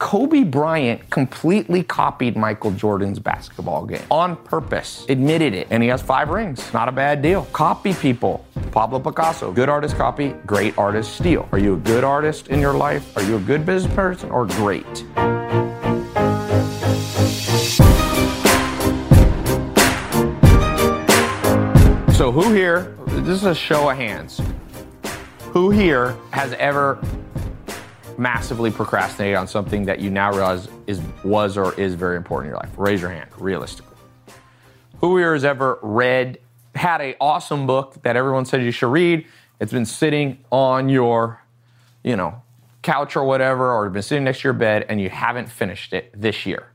Kobe Bryant completely copied Michael Jordan's basketball game on purpose, admitted it, and he has five rings. Not a bad deal. Copy people. Pablo Picasso, good artist copy, great artist steal. Are you a good artist in your life? Are you a good business person or great? So, who here, this is a show of hands, who here has ever massively procrastinated on something that you now realize is was or is very important in your life? Raise your hand, realistically. Who here has ever read, had a awesome book that everyone said you should read? It's been sitting on your, you know, couch or whatever, or been sitting next to your bed, and you haven't finished it this year.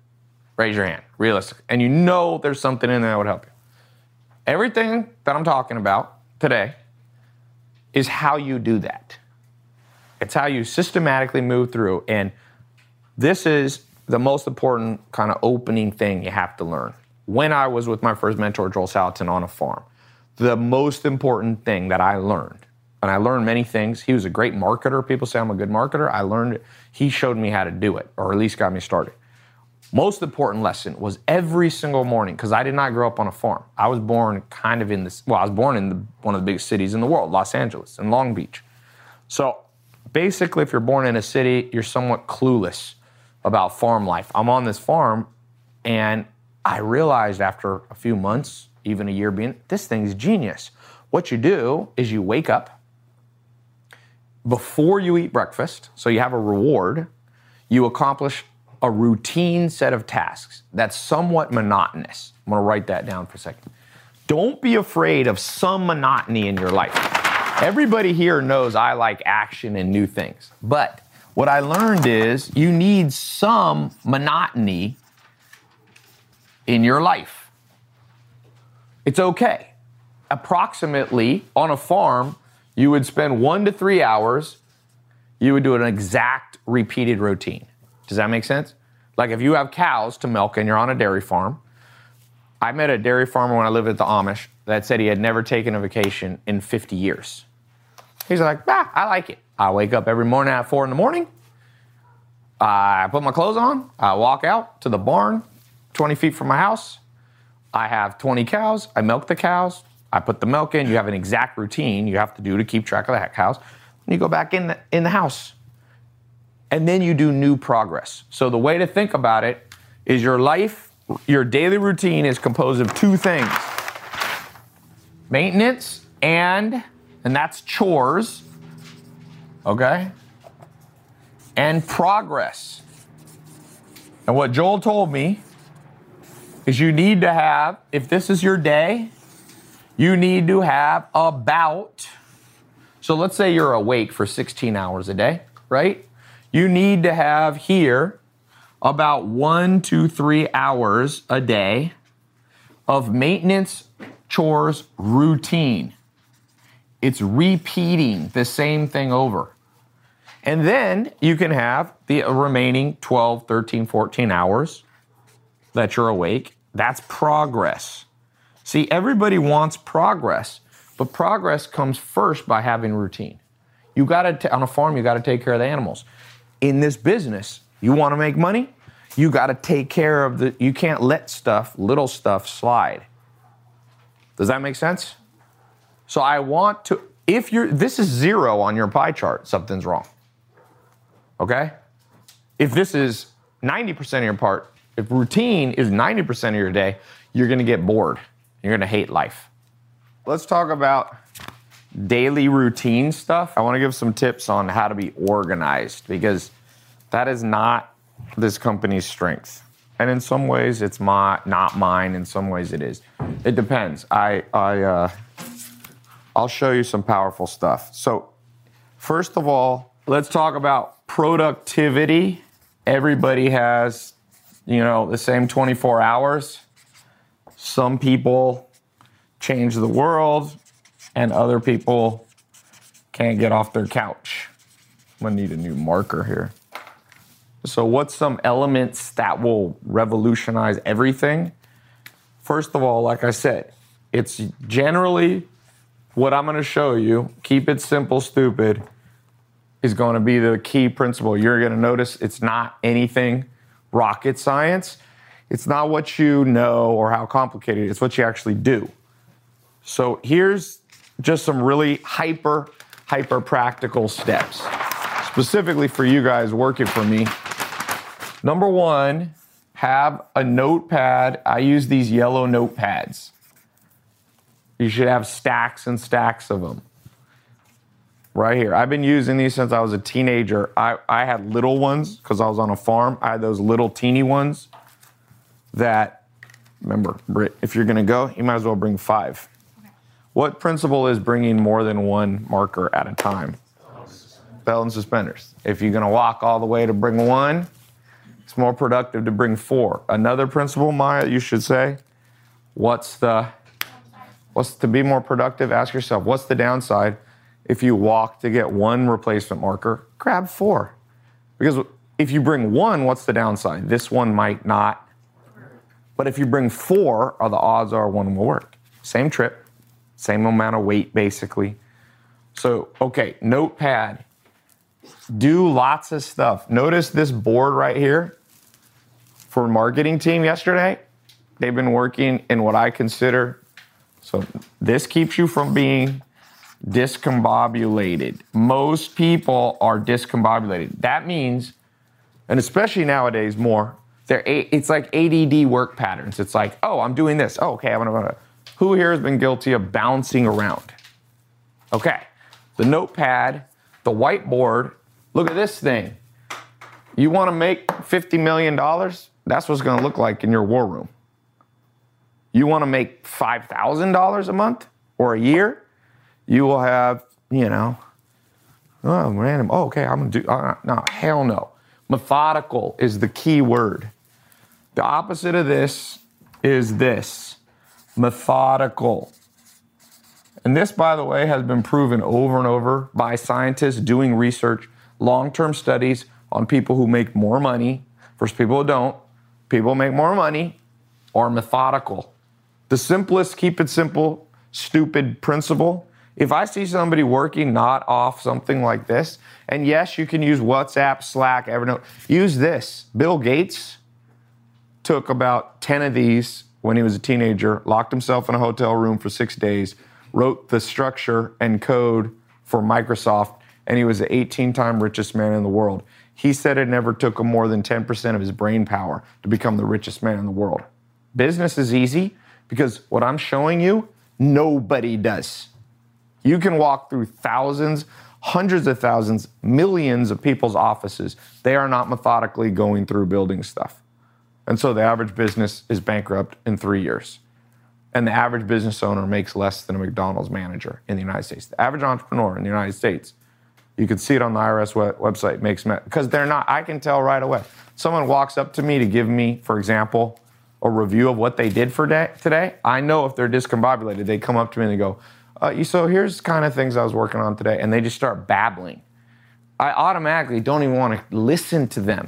Raise your hand, realistic. And you know there's something in there that would help you. Everything that I'm talking about today is how you do that. It's how you systematically move through. And this is the most important kind of opening thing you have to learn. When I was with my first mentor, Joel Salatin, on a farm, the most important thing that I learned, and I learned many things. He was a great marketer. People say I'm a good marketer. I learned it. He showed me how to do it, or at least got me started. Most important lesson was every single morning, because I did not grow up on a farm. I was born kind of in this, well, I was born in the, one of the biggest cities in the world, Los Angeles and Long Beach. So basically, if you're born in a city, you're somewhat clueless about farm life. I'm on this farm, and I realized after a few months, even a year being, this thing's genius. What you do is you wake up before you eat breakfast, so you have a reward, you accomplish a routine set of tasks that's somewhat monotonous. I'm gonna write that down for a second. Don't be afraid of some monotony in your life. Everybody here knows I like action and new things. But what I learned is you need some monotony in your life. It's okay. Approximately on a farm, you would spend one to three hours, you would do an exact repeated routine. Does that make sense? Like if you have cows to milk and you're on a dairy farm, I met a dairy farmer when I lived at the Amish that said he had never taken a vacation in 50 years. He's like, ah, I like it. I wake up every morning at four in the morning. I put my clothes on. I walk out to the barn 20 feet from my house. I have 20 cows. I milk the cows. I put the milk in. You have an exact routine you have to do to keep track of the cows. And you go back in the, in the house. And then you do new progress. So the way to think about it is your life, your daily routine is composed of two things maintenance and and that's chores, okay? And progress. And what Joel told me is you need to have, if this is your day, you need to have about, so let's say you're awake for 16 hours a day, right? You need to have here about one to three hours a day of maintenance, chores, routine. It's repeating the same thing over. And then you can have the remaining 12, 13, 14 hours that you're awake. That's progress. See, everybody wants progress, but progress comes first by having routine. You got to, on a farm, you got to take care of the animals. In this business, you want to make money, you got to take care of the, you can't let stuff, little stuff slide. Does that make sense? So I want to, if you're, this is zero on your pie chart, something's wrong. Okay? If this is 90% of your part, if routine is 90% of your day, you're gonna get bored. You're gonna hate life. Let's talk about daily routine stuff. I wanna give some tips on how to be organized because that is not this company's strength. And in some ways, it's my, not mine. In some ways, it is. It depends. I, I, uh, I'll show you some powerful stuff. So, first of all, let's talk about productivity. Everybody has, you know, the same 24 hours. Some people change the world, and other people can't get off their couch. I'm gonna need a new marker here. So, what's some elements that will revolutionize everything? First of all, like I said, it's generally what I'm going to show you, keep it simple, stupid, is going to be the key principle. You're going to notice it's not anything rocket science. It's not what you know or how complicated, it's what you actually do. So here's just some really hyper, hyper practical steps, specifically for you guys working for me. Number one, have a notepad. I use these yellow notepads. You should have stacks and stacks of them. Right here. I've been using these since I was a teenager. I, I had little ones because I was on a farm. I had those little teeny ones that, remember, Britt, if you're going to go, you might as well bring five. What principle is bringing more than one marker at a time? Belt and suspenders. If you're going to walk all the way to bring one, it's more productive to bring four. Another principle, Maya, you should say, what's the what's to be more productive? Ask yourself, what's the downside if you walk to get one replacement marker? Grab four. Because if you bring one, what's the downside? This one might not. But if you bring four, are the odds are one will work. Same trip, same amount of weight, basically. So, okay, notepad. Do lots of stuff. Notice this board right here for marketing team yesterday. They've been working in what I consider. So, this keeps you from being discombobulated. Most people are discombobulated. That means, and especially nowadays more, they're, it's like ADD work patterns. It's like, oh, I'm doing this. Oh, okay, I'm gonna who here has been guilty of bouncing around? Okay, the notepad, the whiteboard, look at this thing. You want to make $50 million? That's what's to look like in your war room. You want to make $5,000 a month or a year? You will have, you know, oh, random. Oh, okay, I'm going to do, uh, no, hell no. Methodical is the key word. The opposite of this is this methodical. And this, by the way, has been proven over and over by scientists doing research, long term studies on people who make more money versus people who don't. People who make more money are methodical. The simplest, keep it simple, stupid principle. If I see somebody working not off something like this, and yes, you can use WhatsApp, Slack, Evernote, use this. Bill Gates took about 10 of these when he was a teenager, locked himself in a hotel room for six days, wrote the structure and code for Microsoft, and he was the 18 time richest man in the world. He said it never took him more than 10% of his brain power to become the richest man in the world. Business is easy because what I'm showing you, nobody does. You can walk through thousands, hundreds of thousands, millions of people's offices. They are not methodically going through building stuff. And so the average business is bankrupt in three years. And the average business owner makes less than a McDonald's manager in the United States. The average entrepreneur in the United States, you can see it on the IRS website, makes because they're not, I can tell right away. Someone walks up to me to give me, for example, a review of what they did for day, today. I know if they're discombobulated, they come up to me and they go, uh, so here's kind of things I was working on today. And they just start babbling. I automatically don't even want to listen to them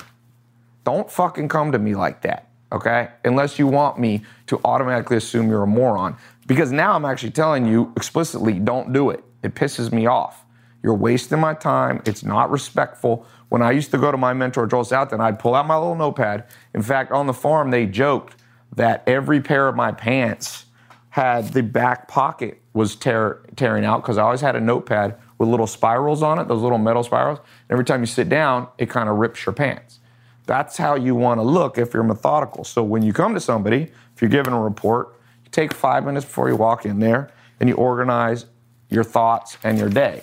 don't fucking come to me like that, okay? Unless you want me to automatically assume you're a moron. Because now I'm actually telling you explicitly, don't do it. It pisses me off. You're wasting my time. It's not respectful. When I used to go to my mentor, Joel Salatin, I'd pull out my little notepad. In fact, on the farm, they joked that every pair of my pants had the back pocket was tear, tearing out because I always had a notepad with little spirals on it, those little metal spirals. And every time you sit down, it kind of rips your pants. That's how you want to look if you're methodical. So when you come to somebody, if you're giving a report, you take five minutes before you walk in there and you organize your thoughts and your day.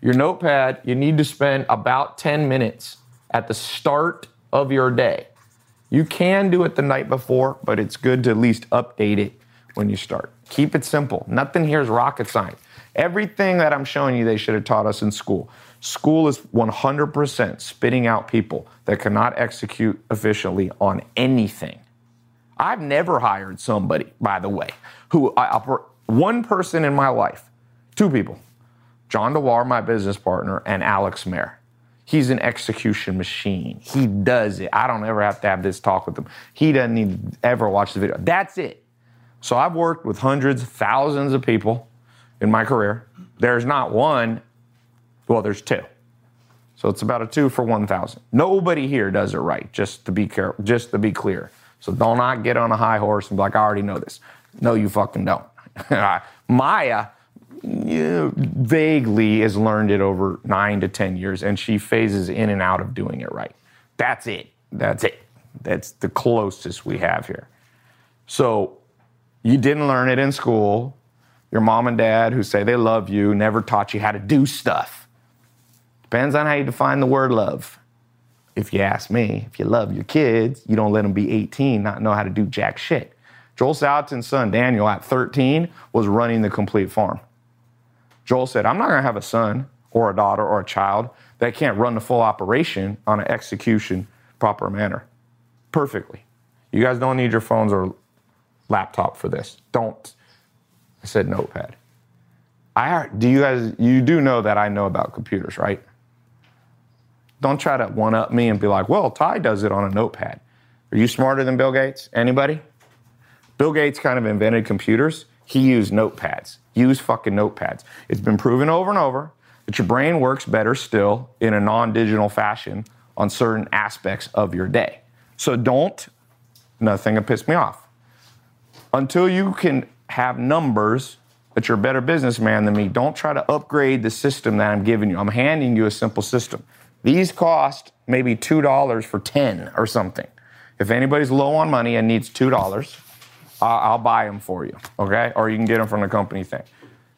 Your notepad, you need to spend about 10 minutes at the start of your day. You can do it the night before, but it's good to at least update it when you start. Keep it simple. Nothing here is rocket science. Everything that I'm showing you, they should have taught us in school. School is 100% spitting out people that cannot execute efficiently on anything. I've never hired somebody, by the way, who I operate one person in my life, two people, John DeWar, my business partner, and Alex Mehr. He's an execution machine. He does it. I don't ever have to have this talk with him. He doesn't need to ever watch the video. That's it. So I've worked with hundreds, thousands of people in my career. There's not one well, there's two. So it's about a two for 1,000. Nobody here does it right, just to be careful, just to be clear. So do not get on a high horse and be like, I already know this. No, you fucking don't. Maya vaguely has learned it over nine to 10 years, and she phases in and out of doing it right. That's it. That's it. That's the closest we have here. So you didn't learn it in school. Your mom and dad, who say they love you, never taught you how to do stuff. Depends on how you define the word love. If you ask me, if you love your kids, you don't let them be 18, not know how to do jack shit. Joel Salatin's son, Daniel, at 13, was running the complete farm. Joel said, I'm not gonna have a son or a daughter or a child that can't run the full operation on an execution proper manner perfectly. You guys don't need your phones or laptop for this. Don't. I said notepad. I do you guys you do know that I know about computers, right? Don't try to one up me and be like, well, Tai does it on a notepad. Are you smarter than Bill Gates? Anybody? Bill Gates kind of invented computers. He used notepads. Use fucking notepads. It's been proven over and over that your brain works better still in a non digital fashion on certain aspects of your day. So don't, nothing that piss me off. Until you can have numbers that you're a better businessman than me, don't try to upgrade the system that I'm giving you. I'm handing you a simple system. These cost maybe $2 for 10 or something. If anybody's low on money and needs $2, I'll buy them for you, okay? Or you can get them from the company thing.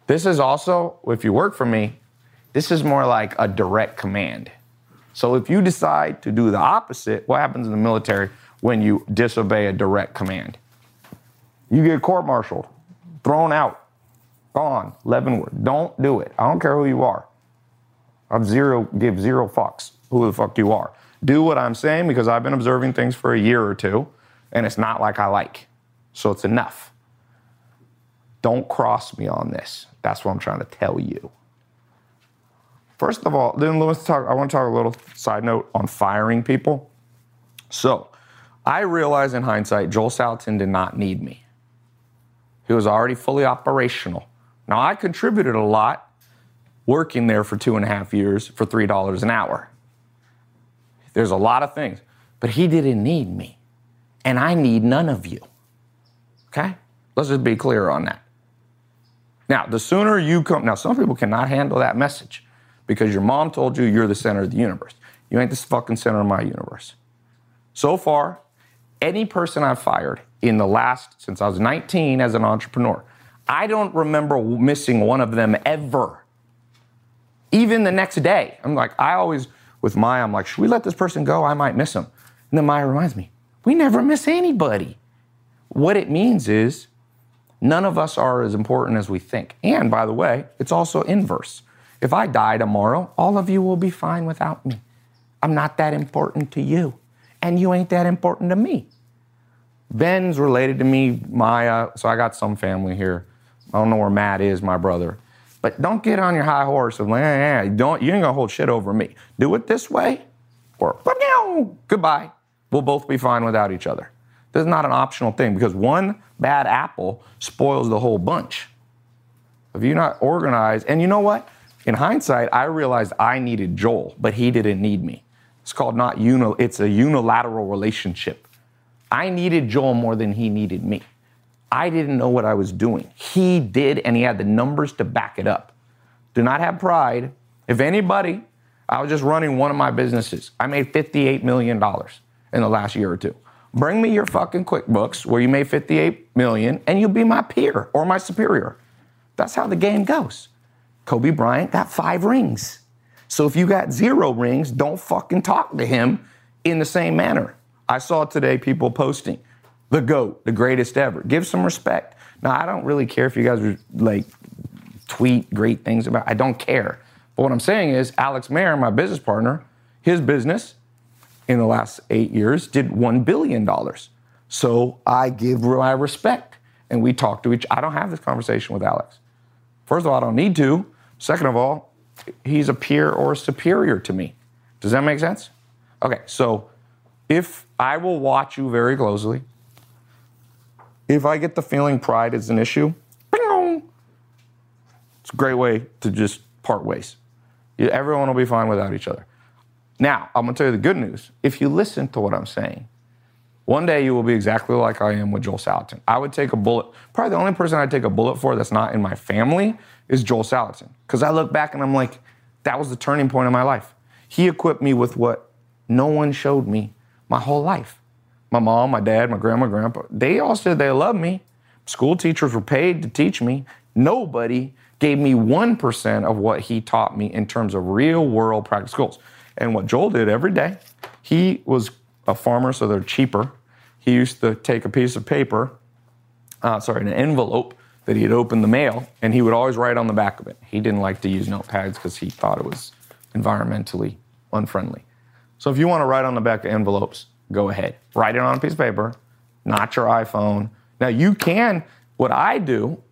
This is also, if you work for me, this is more like a direct command. So if you decide to do the opposite, what happens in the military when you disobey a direct command? You get court martialed, thrown out, gone, Leavenworth. Don't do it. I don't care who you are. I'm zero, give zero fucks who the fuck you are. Do what I'm saying because I've been observing things for a year or two, and it's not like I like. So it's enough. Don't cross me on this. That's what I'm trying to tell you. First of all, then let's talk. I want to talk a little side note on firing people. So, I realize in hindsight, Joel Salatin did not need me. He was already fully operational. Now, I contributed a lot working there for two and a half years for $3 an hour. There's a lot of things, but he didn't need me. And I need none of you. Okay? Let's just be clear on that. Now, the sooner you come, now some people cannot handle that message because your mom told you you're the center of the universe. You ain't the fucking center of my universe. So far, any person I've fired in the last, since I was 19 as an entrepreneur, I don't remember missing one of them ever even the next day. I'm like, I always, with Maya, I'm like, should we let this person go? I might miss him. And then Maya reminds me, we never miss anybody. What it means is none of us are as important as we think. And by the way, it's also inverse. If I die tomorrow, all of you will be fine without me. I'm not that important to you, and you ain't that important to me. Ben's related to me, Maya, so I got some family here. I don't know where Matt is, my brother. But don't get on your high horse and like, eh, don't, you ain't gonna hold shit over me. Do it this way, or goodbye. We'll both be fine without each other. This is not an optional thing because one bad apple spoils the whole bunch. If you're not organized, and you know what? In hindsight, I realized I needed Joel, but he didn't need me. It's called not uni, it's a unilateral relationship. I needed Joel more than he needed me. I didn't know what I was doing. He did, and he had the numbers to back it up. Do not have pride. If anybody, I was just running one of my businesses. I made $58 million in the last year or two. Bring me your fucking QuickBooks where you made 58 million and you'll be my peer or my superior. That's how the game goes. Kobe Bryant got five rings. So if you got zero rings, don't fucking talk to him in the same manner. I saw today people posting, the GOAT, the greatest ever. Give some respect. Now, I don't really care if you guys like tweet great things about. I don't care. But what I'm saying is, Alex Mehr, my business partner, his business in the last eight years did one billion dollars. So I give my respect, and we talk to each. I don't have this conversation with Alex. First of all, I don't need to. Second of all, he's a peer or a superior to me. Does that make sense? Okay, so if I will watch you very closely, if I get the feeling pride is an issue, it's a great way to just part ways. Everyone will be fine without each other. Now, I'm gonna tell you the good news. If you listen to what I'm saying, one day you will be exactly like I am with Joel Salatin. I would take a bullet. Probably the only person I'd take a bullet for that's not in my family is Joel Salatin. Because I look back and I'm like, that was the turning point of my life. He equipped me with what no one showed me my whole life. My mom, my dad, my grandma, grandpa, they all said they loved me. School teachers were paid to teach me. Nobody gave me 1% of what he taught me in terms of real world practice skills. And what Joel did every day, he was a farmer, so they're cheaper. He used to take a piece of paper, uh, sorry, an envelope that he'd open the mail, and he would always write on the back of it. He didn't like to use notepads because he thought it was environmentally unfriendly. So if you want to write on the back of envelopes, go ahead. Write it on a piece of paper, not your iPhone. Now you can, what I do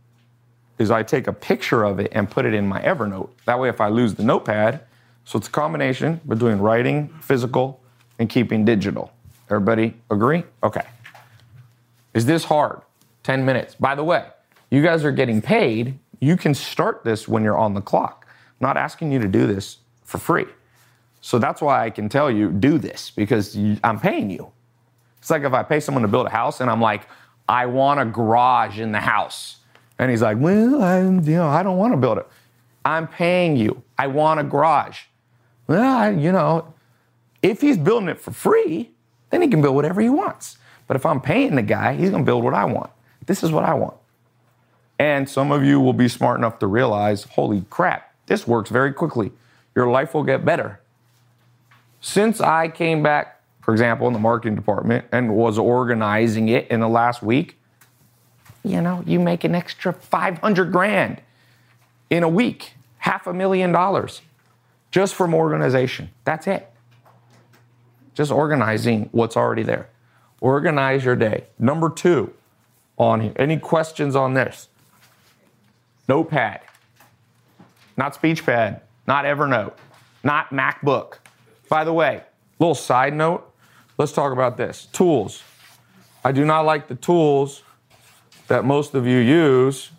is I take a picture of it and put it in my Evernote. That way, if I lose the notepad, so it's a combination between writing, physical, and keeping digital. Everybody agree? Okay. Is this hard? 10 minutes. By the way, you guys are getting paid. You can start this when you're on the clock. I'm not asking you to do this for free. So that's why I can tell you do this because I'm paying you. It's like if I pay someone to build a house and I'm like, I want a garage in the house. And he's like, well, I, you know, I don't want to build it. I'm paying you. I want a garage. Well, you know, if he's building it for free, then he can build whatever he wants. But if I'm paying the guy, he's going to build what I want. This is what I want. And some of you will be smart enough to realize, holy crap, this works very quickly. Your life will get better. Since I came back, for example, in the marketing department and was organizing it in the last week, you know, you make an extra 500 grand in a week, half a million dollars just from organization. That's it. Just organizing what's already there. Organize your day. Number two on here. Any questions on this? Notepad, not Speechpad, not Evernote, not MacBook. By the way, little side note, let's talk about this. Tools. I do not like the tools that most of you use.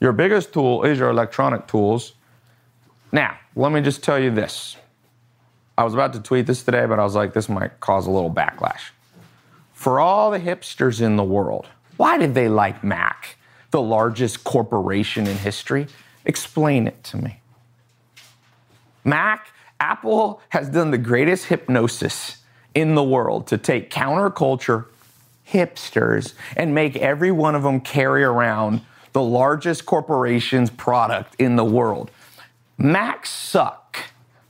Your biggest tool is your electronic tools. Now, let me just tell you this. I was about to tweet this today, but I was like, this might cause a little backlash. For all the hipsters in the world, why did they like Mac, the largest corporation in history? Explain it to me. Mac, Apple has done the greatest hypnosis in the world to take counterculture hipsters and make every one of them carry around the largest corporation's product in the world. Macs suck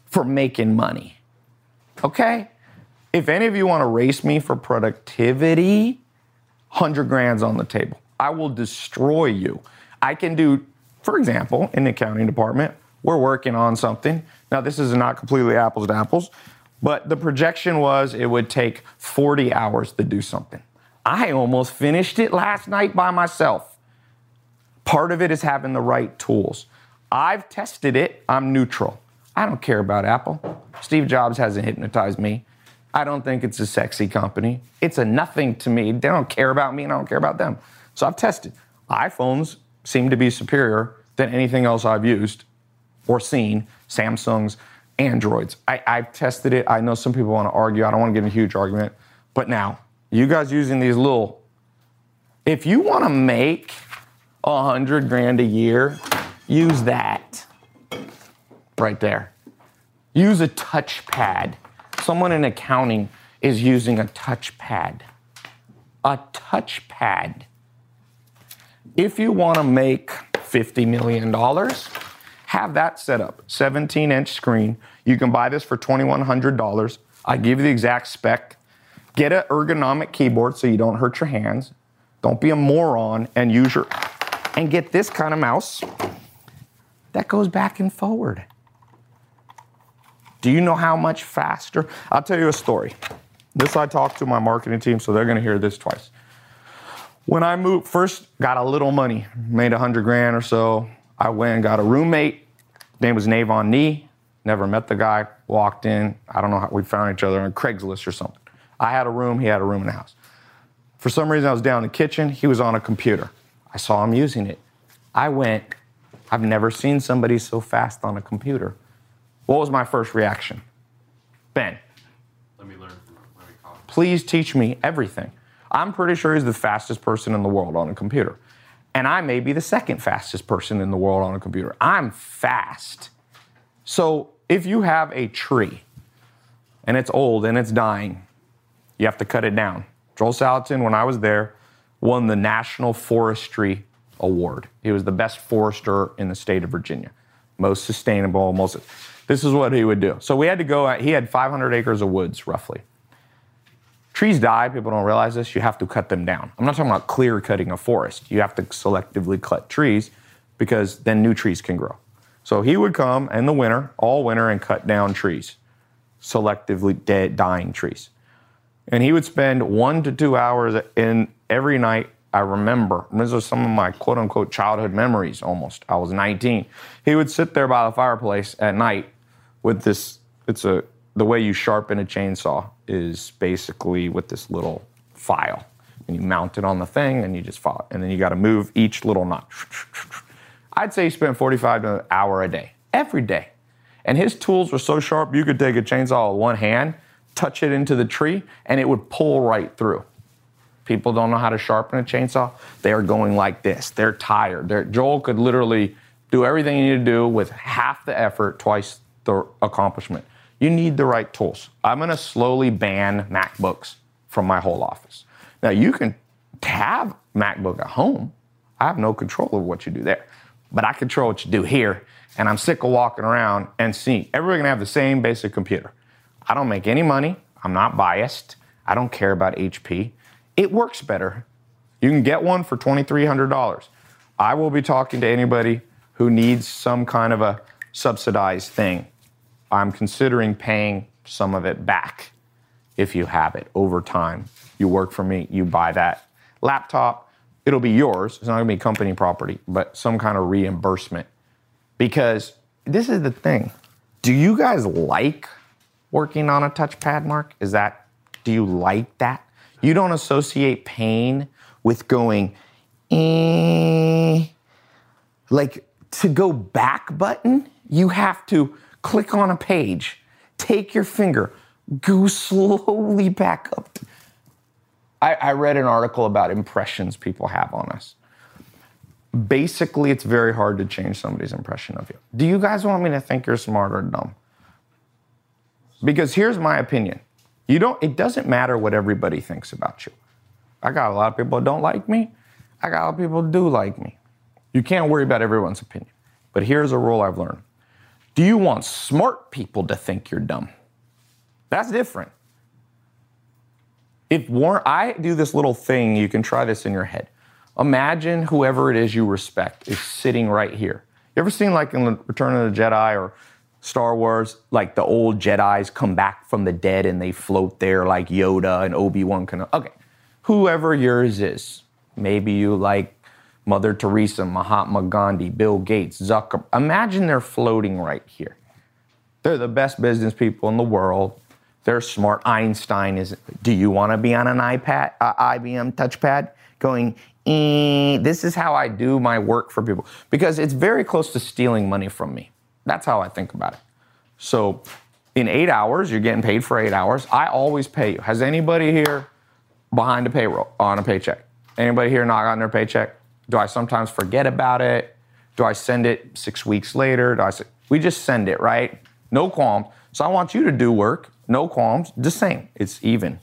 for making money. Okay? If any of you want to race me for productivity, 100 grand's on the table. I will destroy you. I can do, for example, in the accounting department, we're working on something. Now, this is not completely apples to apples, but the projection was it would take 40 hours to do something. I almost finished it last night by myself. Part of it is having the right tools. I've tested it. I'm neutral. I don't care about Apple. Steve Jobs hasn't hypnotized me. I don't think it's a sexy company. It's a nothing to me. They don't care about me and I don't care about them. So I've tested. iPhones seem to be superior than anything else I've used or seen. Samsung's, Androids. I, have tested it. I know some people want to argue. I don't want to get in a huge argument. But now, you guys using these little, if you want to make a hundred grand a year, Use that right there. Use a touchpad. Someone in accounting is using a touchpad. A touchpad. If you want to make $50 million, have that set up. 17 inch screen. You can buy this for $2,100. I give you the exact spec. Get an ergonomic keyboard so you don't hurt your hands. Don't be a moron and use your, and get this kind of mouse that goes back and forward. Do you know how much faster? I'll tell you a story. This I talked to my marketing team, so they're gonna hear this twice. When I moved, first got a little money, made a hundred grand or so. I went and got a roommate. Name was Navon Nee. Never met the guy. Walked in. I don't know how we found each other on Craigslist or something. I had a room. He had a room in the house. For some reason, I was down in the kitchen. He was on a computer. I saw him using it. I went I've never seen somebody so fast on a computer. What was my first reaction? Ben, Let me learn. Please teach me everything. I'm pretty sure he's the fastest person in the world on a computer. And I may be the second fastest person in the world on a computer. I'm fast. So if you have a tree and it's old and it's dying, you have to cut it down. Joel Salatin, when I was there, won the National Forestry Award. He was the best forester in the state of Virginia. Most sustainable, most. This is what he would do. So we had to go, he had 500 acres of woods roughly. Trees die, people don't realize this, you have to cut them down. I'm not talking about clear cutting a forest. You have to selectively cut trees because then new trees can grow. So he would come in the winter, all winter, and cut down trees, selectively dead, dying trees. And he would spend one to two hours in every night. I remember, these are some of my quote unquote childhood memories almost. I was 19. He would sit there by the fireplace at night with this, it's a, the way you sharpen a chainsaw is basically with this little file. And you mount it on the thing and you just follow. And then you got to move each little knot. I'd say he spent 45 to an hour a day, every day. And his tools were so sharp, you could take a chainsaw with one hand touch it into the tree, and it would pull right through. People don't know how to sharpen a chainsaw. They're going like this. They're tired. They're, Joel could literally do everything you need to do with half the effort, twice the accomplishment. You need the right tools. I'm going to slowly ban MacBooks from my whole office. Now, you can have MacBook at home. I have no control over what you do there, but I control what you do here. And I'm sick of walking around and seeing everybody can have the same basic computer. I don't make any money. I'm not biased. I don't care about HP. It works better. You can get one for $2,300. I will be talking to anybody who needs some kind of a subsidized thing. I'm considering paying some of it back if you have it over time. You work for me, you buy that laptop, it'll be yours. It's not gonna be company property, but some kind of reimbursement. Because this is the thing. Do you guys like working on a touchpad, Mark? Is that, do you like that? You don't associate pain with going, eh. like to go back button, you have to click on a page, take your finger, go slowly back up. I, I read an article about impressions people have on us. Basically, it's very hard to change somebody's impression of you. Do you guys want me to think you're smart or dumb? Because here's my opinion. You don't it doesn't matter what everybody thinks about you. I got a lot of people that don't like me. I got a lot of people that do like me. You can't worry about everyone's opinion. But here's a rule I've learned. Do you want smart people to think you're dumb? That's different. If I do this little thing, you can try this in your head. Imagine whoever it is you respect is sitting right here. You ever seen like in Return of the Jedi or Star Wars, like the old Jedi's come back from the dead and they float there like Yoda and Obi Wan Kenobi. Okay, whoever yours is, maybe you like Mother Teresa, Mahatma Gandhi, Bill Gates, Zucker. Imagine they're floating right here. They're the best business people in the world. They're smart. Einstein is. Do you want to be on an iPad, uh, IBM touchpad, going? Eh, this is how I do my work for people because it's very close to stealing money from me. That's how I think about it. So in eight hours, you're getting paid for eight hours. I always pay you. Has anybody here behind a payroll on a paycheck? Anybody here not gotten their paycheck? Do I sometimes forget about it? Do I send it six weeks later? Do I say, we just send it, right? No qualms. So I want you to do work, no qualms, the same. It's even.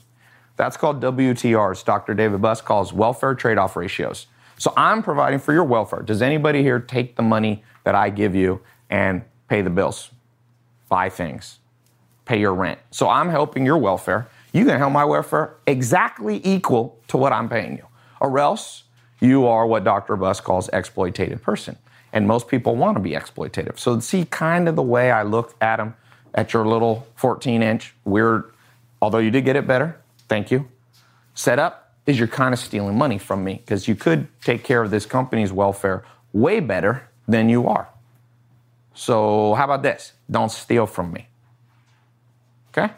That's called WTRs. Dr. David Buss calls welfare trade off ratios. So I'm providing for your welfare. Does anybody here take the money that I give you and pay the bills, buy things, pay your rent. So I'm helping your welfare. You can help my welfare exactly equal to what I'm paying you. Or else you are what Dr. Buss calls exploitative person. And most people want to be exploitative. So see kind of the way I look at them at your little 14 inch weird, although you did get it better, thank you. Setup is you're kind of stealing money from me because you could take care of this company's welfare way better than you are. So, how about this? Don't steal from me. Okay?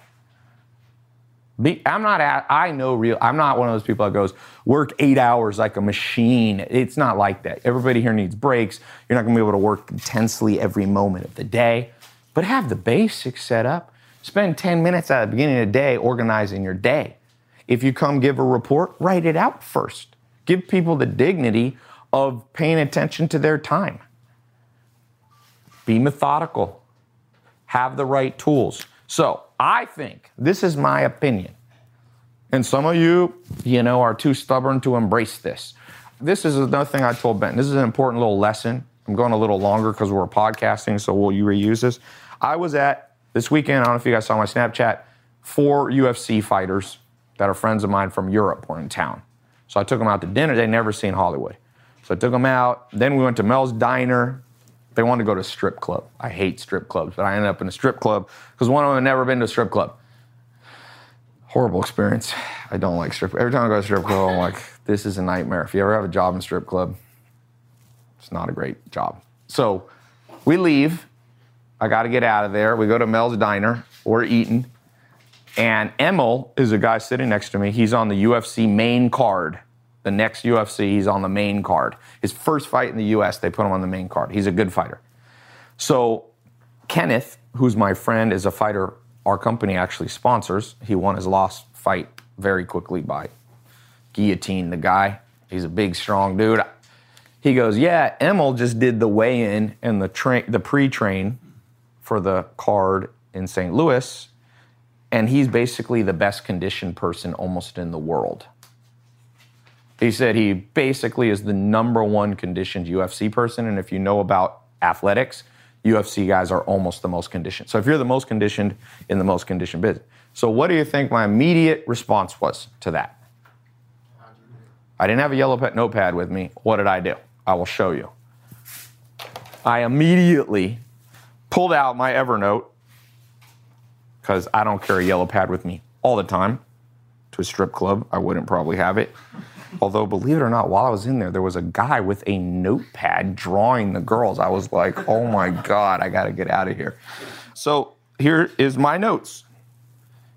Be, I'm not at, I know real, I'm not one of those people that goes, work eight hours like a machine. It's not like that. Everybody here needs breaks. You're not gonna be able to work intensely every moment of the day, but have the basics set up. Spend 10 minutes at the beginning of the day organizing your day. if you come give a report, write it out first. Give people the dignity of paying attention to their time. Be methodical. Have the right tools. So I think this is my opinion. And some of you, you know, are too stubborn to embrace this. This is another thing I told Ben. This is an important little lesson. I'm going a little longer because we're podcasting, so will you reuse this? I was at this weekend, I don't know if you guys saw my Snapchat, four UFC fighters that are friends of mine from Europe were in town. So I took them out to dinner. They'd never seen Hollywood. So I took them out. Then we went to Mel's Diner. They wanted to go to a strip club. I hate strip clubs, but I ended up in a strip club because one of them had never been to a strip club. Horrible experience. I don't like strip. Every time I go to a strip club, I'm like, this is a nightmare. If you ever have a job in a strip club, it's not a great job. So we leave. I got to get out of there. We go to Mel's Diner. We're eating. And Emil is a guy sitting next to me. He's on the UFC main card. The next UFC, he's on the main card. His first fight in the US, they put him on the main card. He's a good fighter. So Kenneth, who's my friend, is a fighter our company actually sponsors. He won his last fight very quickly by guillotine the guy. He's a big, strong dude. He goes, "Yeah, Emil just did the weigh-in and the train, the pre-train for the card in St. Louis, and he's basically the best conditioned person almost in the world." He said he basically is the number one conditioned UFC person, and if you know about athletics, UFC guys are almost the most conditioned. So if you're the most conditioned in the most conditioned business. So what do you think my immediate response was to that? I didn't have a yellow pet notepad with me. What did I do? I will show you. I immediately pulled out my Evernote because I don't carry a yellow pad with me all the time. To a strip club, I wouldn't probably have it. Although, believe it or not, while I was in there, there was a guy with a notepad drawing the girls. I was like, oh my God, I got to get out of here. So here is my notes.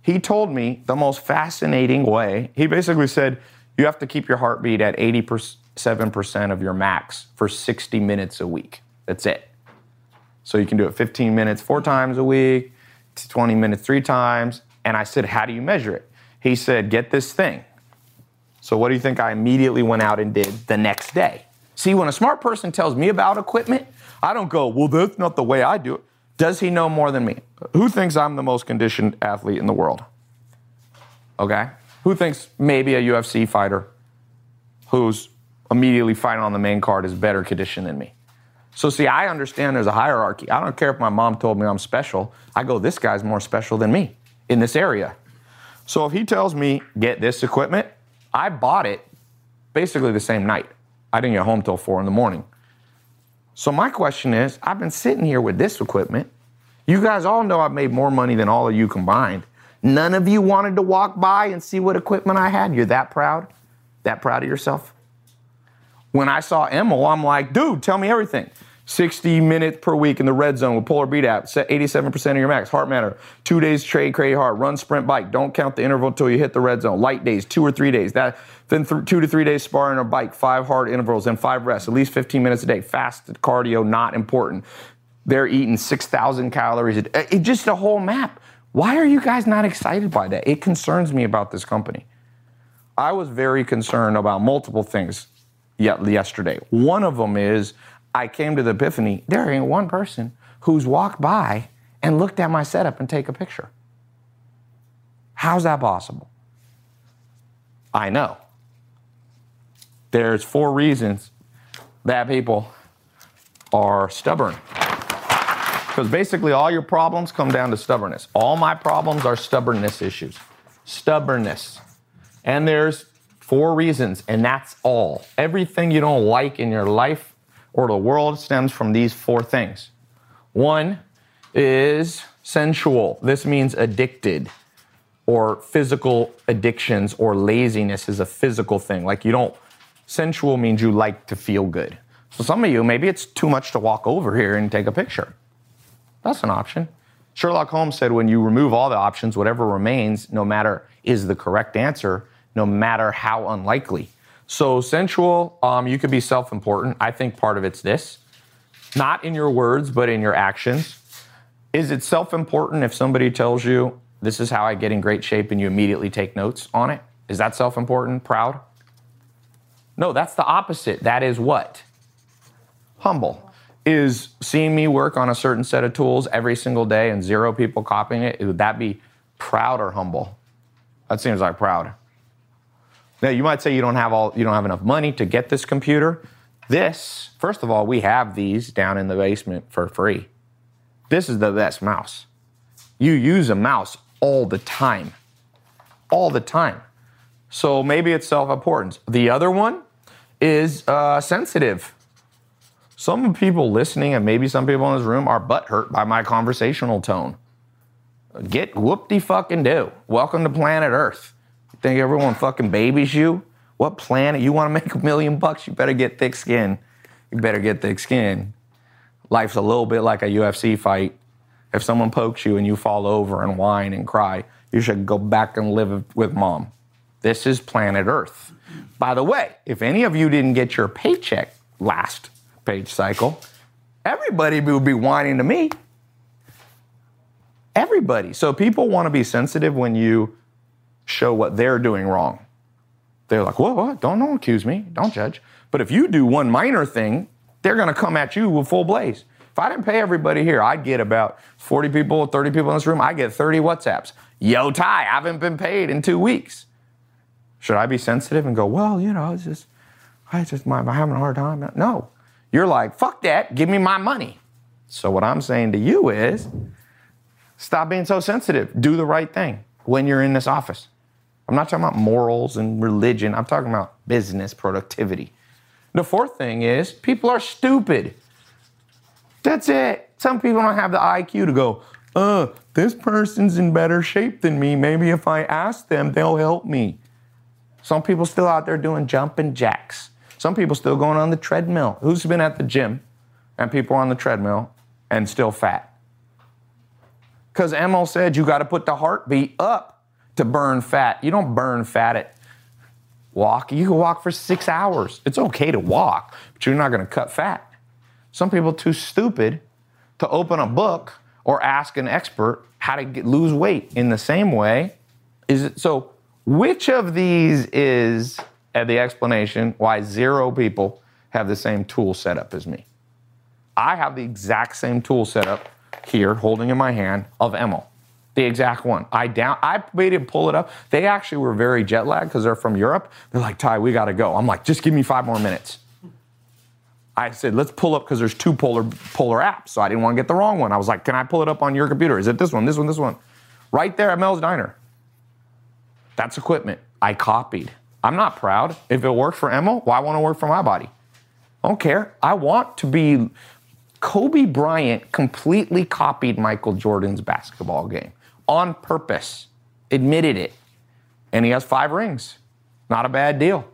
He told me the most fascinating way. He basically said, you have to keep your heartbeat at 87% of your max for 60 minutes a week. That's it. So you can do it 15 minutes four times a week, 20 minutes three times. And I said, how do you measure it? He said, get this thing. So, what do you think I immediately went out and did the next day? See, when a smart person tells me about equipment, I don't go, well, that's not the way I do it. Does he know more than me? Who thinks I'm the most conditioned athlete in the world? Okay. Who thinks maybe a UFC fighter who's immediately fighting on the main card is better conditioned than me? So, see, I understand there's a hierarchy. I don't care if my mom told me I'm special. I go, this guy's more special than me in this area. So, if he tells me, get this equipment, I bought it basically the same night. I didn't get home till four in the morning. So my question is, I've been sitting here with this equipment. You guys all know I've made more money than all of you combined. None of you wanted to walk by and see what equipment I had. You're that proud? That proud of yourself? When I saw Emil, I'm like, dude, tell me everything. 60 minutes per week in the red zone with Polar Beat app. Set 87% of your max. Heart matter. Two days trade, crazy hard. Run, sprint, bike. Don't count the interval until you hit the red zone. Light days, two or three days. That then th- two to three days sparring or bike. Five hard intervals and five rests. At least 15 minutes a day. Fast cardio, not important. They're eating 6,000 calories. A day. Eh, it's just a whole map. Why are you guys not excited by that? It concerns me about this company. I was very concerned about multiple things yesterday. One of them is I came to the epiphany there ain't one person who's walked by and looked at my setup and take a picture. How's that possible? I know. There's four reasons that people are stubborn. Because basically, all your problems come down to stubbornness. All my problems are stubbornness issues. Stubbornness. And there's four reasons, and that's all. Everything you don't like in your life or the world stems from these four things. One is sensual. This means addicted or physical addictions or laziness is a physical thing. Like you don't, sensual means you like to feel good. So some of you, maybe it's too much to walk over here and take a picture. That's an option. Sherlock Holmes said when you remove all the options, whatever remains, no matter is the correct answer, no matter how unlikely. So sensual, um, you could be self-important. I think part of it's this, not in your words, but in your actions. Is it self-important if somebody tells you this is how I get in great shape and you immediately take notes on it? Is that self important, proud? No, that's the opposite. That is what? Humble. Is seeing me work on a certain set of tools every single day and zero people copying it, would that be proud or humble? That seems like proud. Now you might say you don't have all you don't have enough money to get this computer. This, first of all, we have these down in the basement for free. This is the best mouse. You use a mouse all the time. All the time. So maybe it's self importance. The other one is uh, sensitive. Some people listening, and maybe some people in this room, are butthurt by my conversational tone. Get whoop de fucking do. Welcome to planet Earth. Think everyone fucking babies you? What planet? You want to make a million bucks? You better get thick skin. You better get thick skin. Life's a little bit like a UFC fight. If someone pokes you and you fall over and whine and cry, you should go back and live with mom. This is planet Earth. By the way, if any of you didn't get your paycheck last page cycle, everybody would be whining to me. Everybody. So people want to be sensitive when you show what they're doing wrong. They're like, what, what? Don't, don't accuse me. Don't judge. But if you do one minor thing, they're going to come at you with full blaze. If I didn't pay everybody here, I'd get about 40 people, 30 people in this room. I get 30 WhatsApps. Yo, Tai, I haven't been paid in two weeks. Should I be sensitive and go, well, you know, it's just, I just, I'm having a hard time? No. You're like, fuck that, give me my money. So what I'm saying to you is, stop being so sensitive. Do the right thing when you're in this office. I'm not talking about morals and religion. I'm talking about business productivity. The fourth thing is people are stupid. That's it. Some people don't have the IQ to go, uh, this person's in better shape than me. Maybe if I ask them, they'll help me. Some people still out there doing jumping jacks. Some people still going on the treadmill. Who's been at the gym and people on the treadmill and still fat? Because Emil said you got to put the heartbeat up to burn fat. You don't burn fat at walk. You can walk for six hours. It's okay to walk, but you're not going to cut fat. Some people too stupid to open a book or ask an expert how to get, lose weight. In the same way, is it so? Which of these is the explanation why zero people have the same tool setup as me? I have the exact same tool setup here, holding in my hand, of Emil. The exact one. I down. I made him pull it up. They actually were very jet lagged because they're from Europe. They're like, Tai, we got to go. I'm like, just give me five more minutes. I said, let's pull up because there's two polar polar apps. So I didn't want to get the wrong one. I was like, can I pull it up on your computer? Is it this one, this one, this one? Right there at Mel's Diner. That's equipment I copied. I'm not proud. If it worked for Emil, why won't it work for my body? I don't care. I want to be. Kobe Bryant completely copied Michael Jordan's basketball game on purpose, admitted it. And he has five rings. Not a bad deal.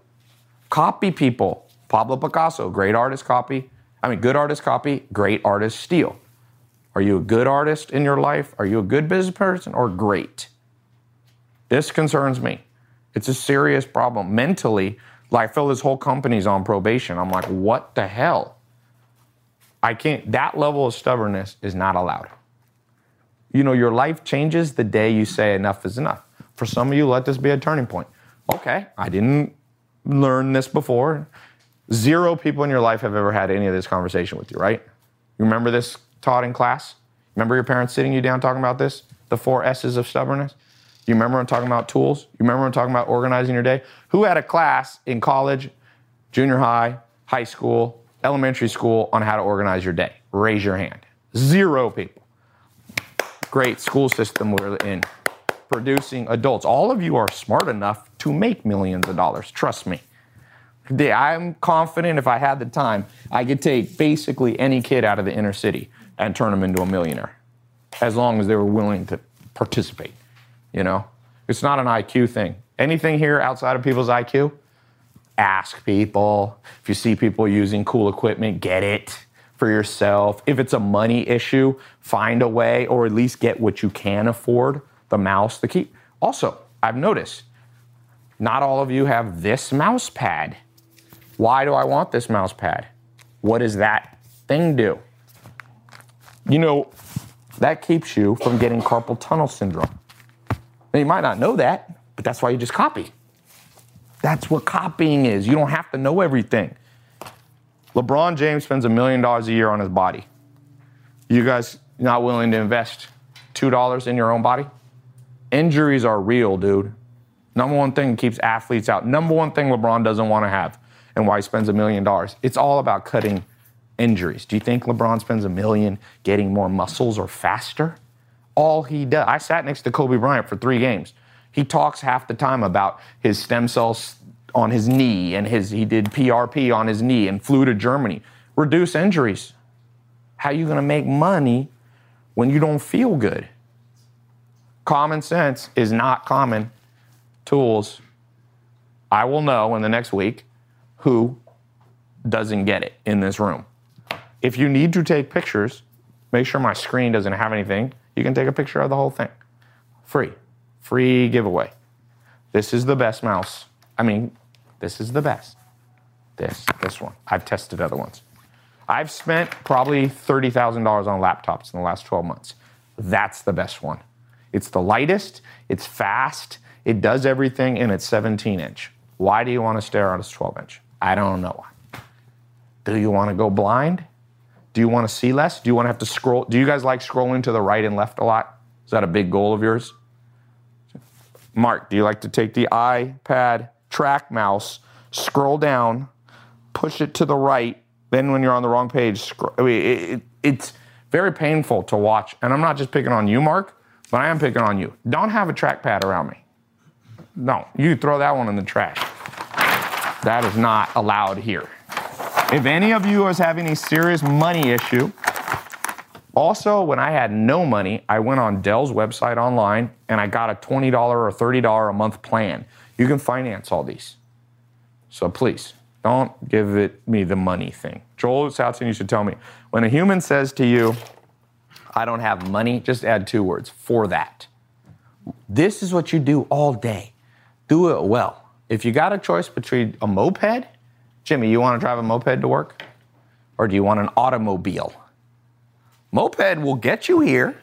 Copy people. Pablo Picasso, great artist copy. I mean, good artist copy, great artist steal. Are you a good artist in your life? Are you a good business person or great? This concerns me. It's a serious problem. Mentally, like I feel this whole company's on probation. I'm like, what the hell? I can't, that level of stubbornness is not allowed. You know, your life changes the day you say enough is enough. For some of you, let this be a turning point. Okay, I didn't learn this before. Zero people in your life have ever had any of this conversation with you, right? You remember this taught in class? Remember your parents sitting you down talking about this? The four S's of stubbornness? You remember I'm talking about tools? You remember I'm talking about organizing your day? Who had a class in college, junior high, high school, elementary school on how to organize your day? Raise your hand. Zero people. Great school system we're in. Producing adults. All of you are smart enough to make millions of dollars. Trust me. I'm confident if I had the time, I could take basically any kid out of the inner city and turn them into a millionaire, as long as they were willing to participate. You know, it's not an IQ thing. Anything here outside of people's IQ, ask people. If you see people using cool equipment, get it for yourself. If it's a money issue, find a way or at least get what you can afford the mouse, the key. Also, I've noticed not all of you have this mouse pad. Why do I want this mouse pad? What does that thing do? You know, that keeps you from getting carpal tunnel syndrome. Now, you might not know that, but that's why you just copy. That's what copying is. You don't have to know everything. LeBron James spends a million dollars a year on his body. You guys not willing to invest $2 in your own body? Injuries are real, dude. Number one thing keeps athletes out. Number one thing LeBron doesn't want to have and why he spends a million dollars. It's all about cutting injuries. Do you think LeBron spends a million getting more muscles or faster? All he does. I sat next to Kobe Bryant for three games. He talks half the time about his stem cells on his knee and his he did PRP on his knee and flew to Germany. Reduce injuries. How you going to make money when you don't feel good? Common sense is not common tools. I will know in the next week who doesn't get it in this room. If you need to take pictures, make sure my screen doesn't have anything. You can take a picture of the whole thing. Free. Free giveaway. This is the best mouse. I mean, this is the best. This, this one. I've tested other ones. I've spent probably $30,000 on laptops in the last 12 months. That's the best one. It's the lightest, it's fast, it does everything, and it's 17 inch. Why do you want to stare at a 12 inch? I don't know why. Do you want to go blind? Do you want to see less? Do you want to have to scroll? Do you guys like scrolling to the right and left a lot? Is that a big goal of yours? Mark, do you like to take the iPad track mouse, scroll down, push it to the right, then when you're on the wrong page, scroll, I mean, it, it, it's very painful to watch. And I'm not just picking on you, Mark, but I am picking on you. Don't have a trackpad around me. No, you throw that one in the trash. That is not allowed here. If any of you is having a serious money issue, also, when I had no money, I went on Dell's website online and I got a $20 or $30 a month plan. You can finance all these. So please, don't give it me the money thing. Joel Salatin used to tell me when a human says to you, I don't have money, just add two words for that. This is what you do all day. Do it well. If you got a choice between a moped, Jimmy, you want to drive a moped to work? Or do you want an automobile? Moped will get you here,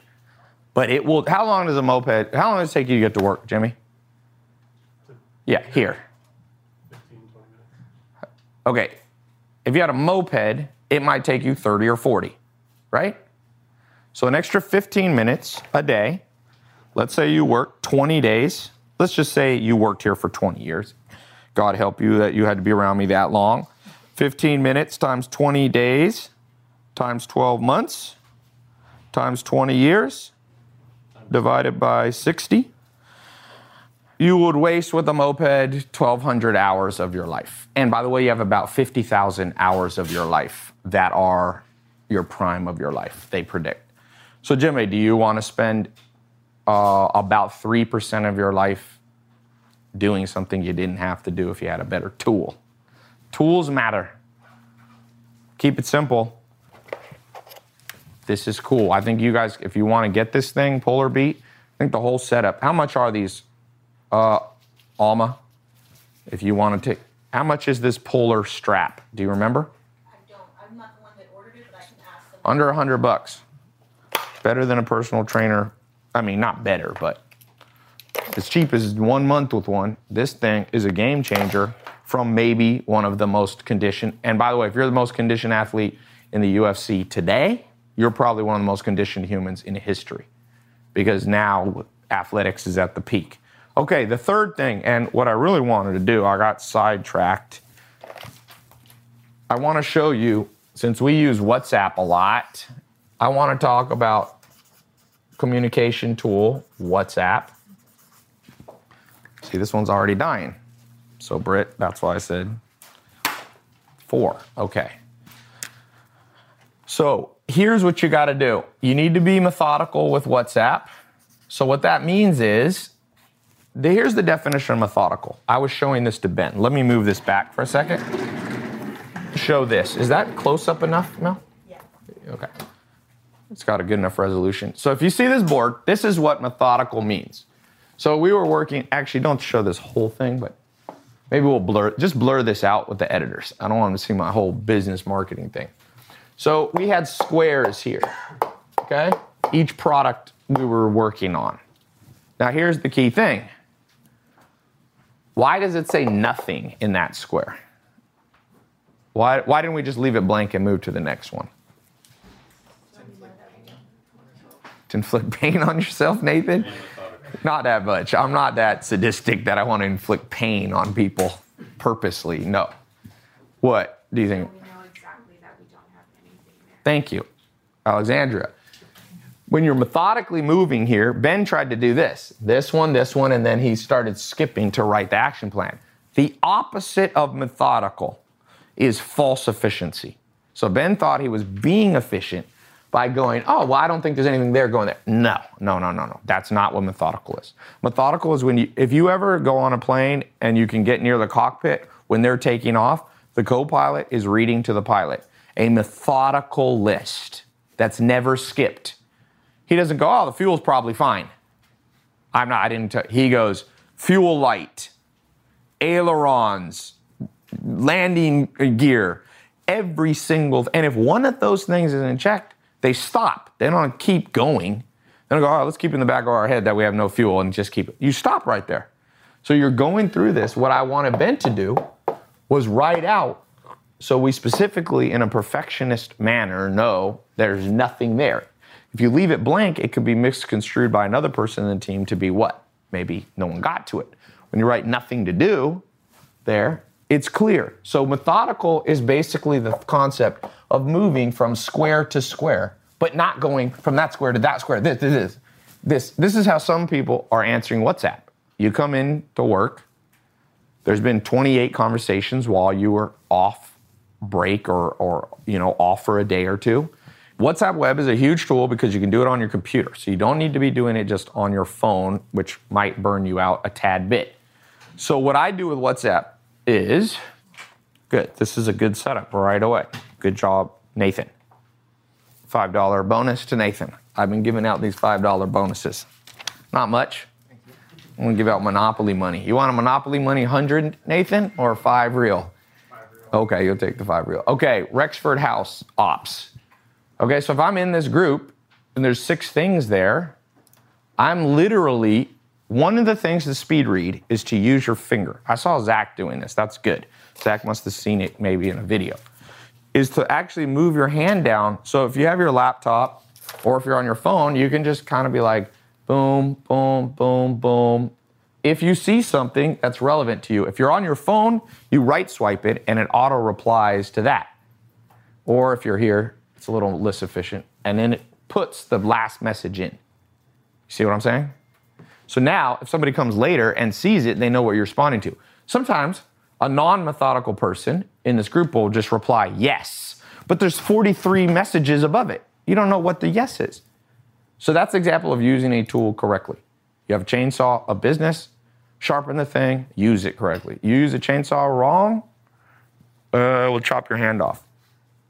but it will. How long does a moped, how long does it take you to get to work, Jimmy? Yeah, here. 15, 20 minutes. Okay. If you had a moped, it might take you 30 or 40, right? So an extra 15 minutes a day. Let's say you work 20 days. Let's just say you worked here for 20 years. God help you that you had to be around me that long. 15 minutes times 20 days times 12 months times 20 years divided by 60. You would waste with a moped 1,200 hours of your life. And by the way, you have about 50,000 hours of your life that are your prime of your life, they predict. So, Jimmy, do you want to spend uh, about 3% of your life doing something you didn't have to do if you had a better tool. Tools matter. Keep it simple. This is cool. I think you guys, if you want to get this thing, Polar Beat, I think the whole setup. How much are these, uh, Alma? If you want to take, how much is this Polar strap? Do you remember? I don't. I'm not the one that ordered it, but I can ask them. Under a hundred bucks. Better than a personal trainer. I mean, not better, but as cheap as one month with one. This thing is a game changer from maybe one of the most conditioned. And by the way, if you're the most conditioned athlete in the UFC today, you're probably one of the most conditioned humans in history because now athletics is at the peak. Okay, the third thing, and what I really wanted to do, I got sidetracked. I want to show you, since we use WhatsApp a lot, I want to talk about communication tool, WhatsApp. See, this one's already dying. So, Britt, that's why I said four. Okay. So, here's what you got to do you need to be methodical with WhatsApp. So, what that means is, here's the definition of methodical. I was showing this to Ben. Let me move this back for a second. Show this. Is that close up enough, Mel? Yeah. Okay. It's got a good enough resolution. So, if you see this board, this is what methodical means. So we were working, actually, don't show this whole thing, but maybe we'll blur, just blur this out with the editors. I don't want them to see my whole business marketing thing. So we had squares here, okay? Each product we were working on. Now here's the key thing. Why does it say nothing in that square? Why, why didn't we just leave it blank and move to the next one? To inflict pain on yourself, Nathan? Not that much. I'm not that sadistic that I want to inflict pain on people purposely. No. What do you think? We know exactly that we don't have anything there. Thank you, Alexandria. When you're methodically moving here, Ben tried to do this this one, this one, and then he started skipping to write the action plan. The opposite of methodical is false efficiency. So Ben thought he was being efficient by going, oh, well, I don't think there's anything there going there. No, no, no, no, no. That's not what methodical is. Methodical is when you, if you ever go on a plane and you can get near the cockpit when they're taking off, the co pilot is reading to the pilot a methodical list that's never skipped. He doesn't go, oh, the fuel's probably fine. I'm not, I didn't tell. He goes, fuel light, ailerons, landing gear, every single, and if one of those things isn't checked, they stop. They don't keep going. They don't go, oh, let's keep in the back of our head that we have no fuel and just keep it. You stop right there. So you're going through this. What I wanted Ben to do was write out so we specifically, in a perfectionist manner, know there's nothing there. If you leave it blank, it could be misconstrued by another person in the team to be what? Maybe no one got to it. When you write nothing to do there, it's clear. So methodical is basically the concept of moving from square to square, but not going from that square to that square. This, this, this. This, this is how some people are answering WhatsApp. You come in to work, there's been 28 conversations while you were off break or, or you know off for a day or two. WhatsApp Web is a huge tool because you can do it on your computer. So you don't need to be doing it just on your phone, which might burn you out a tad bit. So what I do with WhatsApp is good. This is a good setup right away. Good job, Nathan. $5 bonus to Nathan. I've been giving out these $5 bonuses. Not much. I'm gonna give out Monopoly money. You want a Monopoly money 100, Nathan, or five real? Five real. Okay, you'll take the five real. Okay, Rexford House ops. Okay, so if I'm in this group and there's six things there, I'm literally one of the things to speed read is to use your finger. I saw Zach doing this. That's good. Zach must have seen it maybe in a video. Is to actually move your hand down. So if you have your laptop or if you're on your phone, you can just kind of be like boom, boom, boom, boom. If you see something that's relevant to you, if you're on your phone, you right swipe it and it auto replies to that. Or if you're here, it's a little less efficient, and then it puts the last message in. You see what I'm saying? So now, if somebody comes later and sees it, they know what you're responding to. Sometimes a non methodical person in this group will just reply yes, but there's 43 messages above it. You don't know what the yes is. So that's an example of using a tool correctly. You have a chainsaw, a business, sharpen the thing, use it correctly. You use a chainsaw wrong, uh, will chop your hand off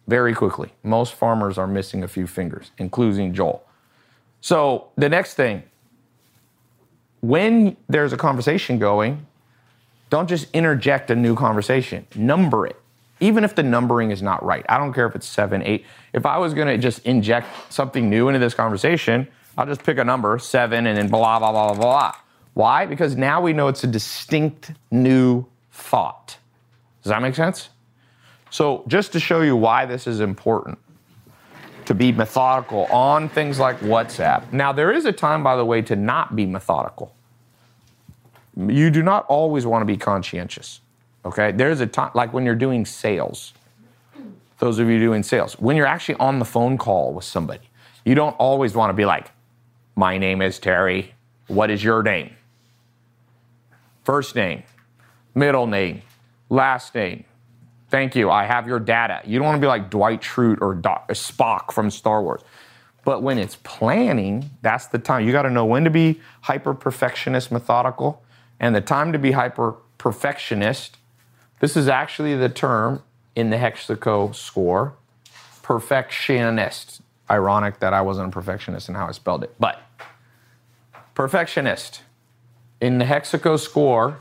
very quickly. Most farmers are missing a few fingers, including Joel. So the next thing, when there's a conversation going, don't just interject a new conversation. Number it. Even if the numbering is not right. I don't care if it's seven, eight. If I was gonna just inject something new into this conversation, I'll just pick a number, seven, and then blah, blah, blah, blah, blah. Why? Because now we know it's a distinct new thought. Does that make sense? So, just to show you why this is important to be methodical on things like WhatsApp. Now, there is a time, by the way, to not be methodical. You do not always want to be conscientious. Okay? There's a time, like when you're doing sales, those of you doing sales, when you're actually on the phone call with somebody, you don't always want to be like, my name is Terry. What is your name? First name, middle name, last name. Thank you. I have your data. You don't want to be like Dwight Schrute or Spock from Star Wars. But when it's planning, that's the time. You got to know when to be hyper perfectionist, methodical, and the time to be hyper perfectionist. This is actually the term in the Hexaco score perfectionist. Ironic that I wasn't a perfectionist in how I spelled it, but perfectionist. In the Hexaco score,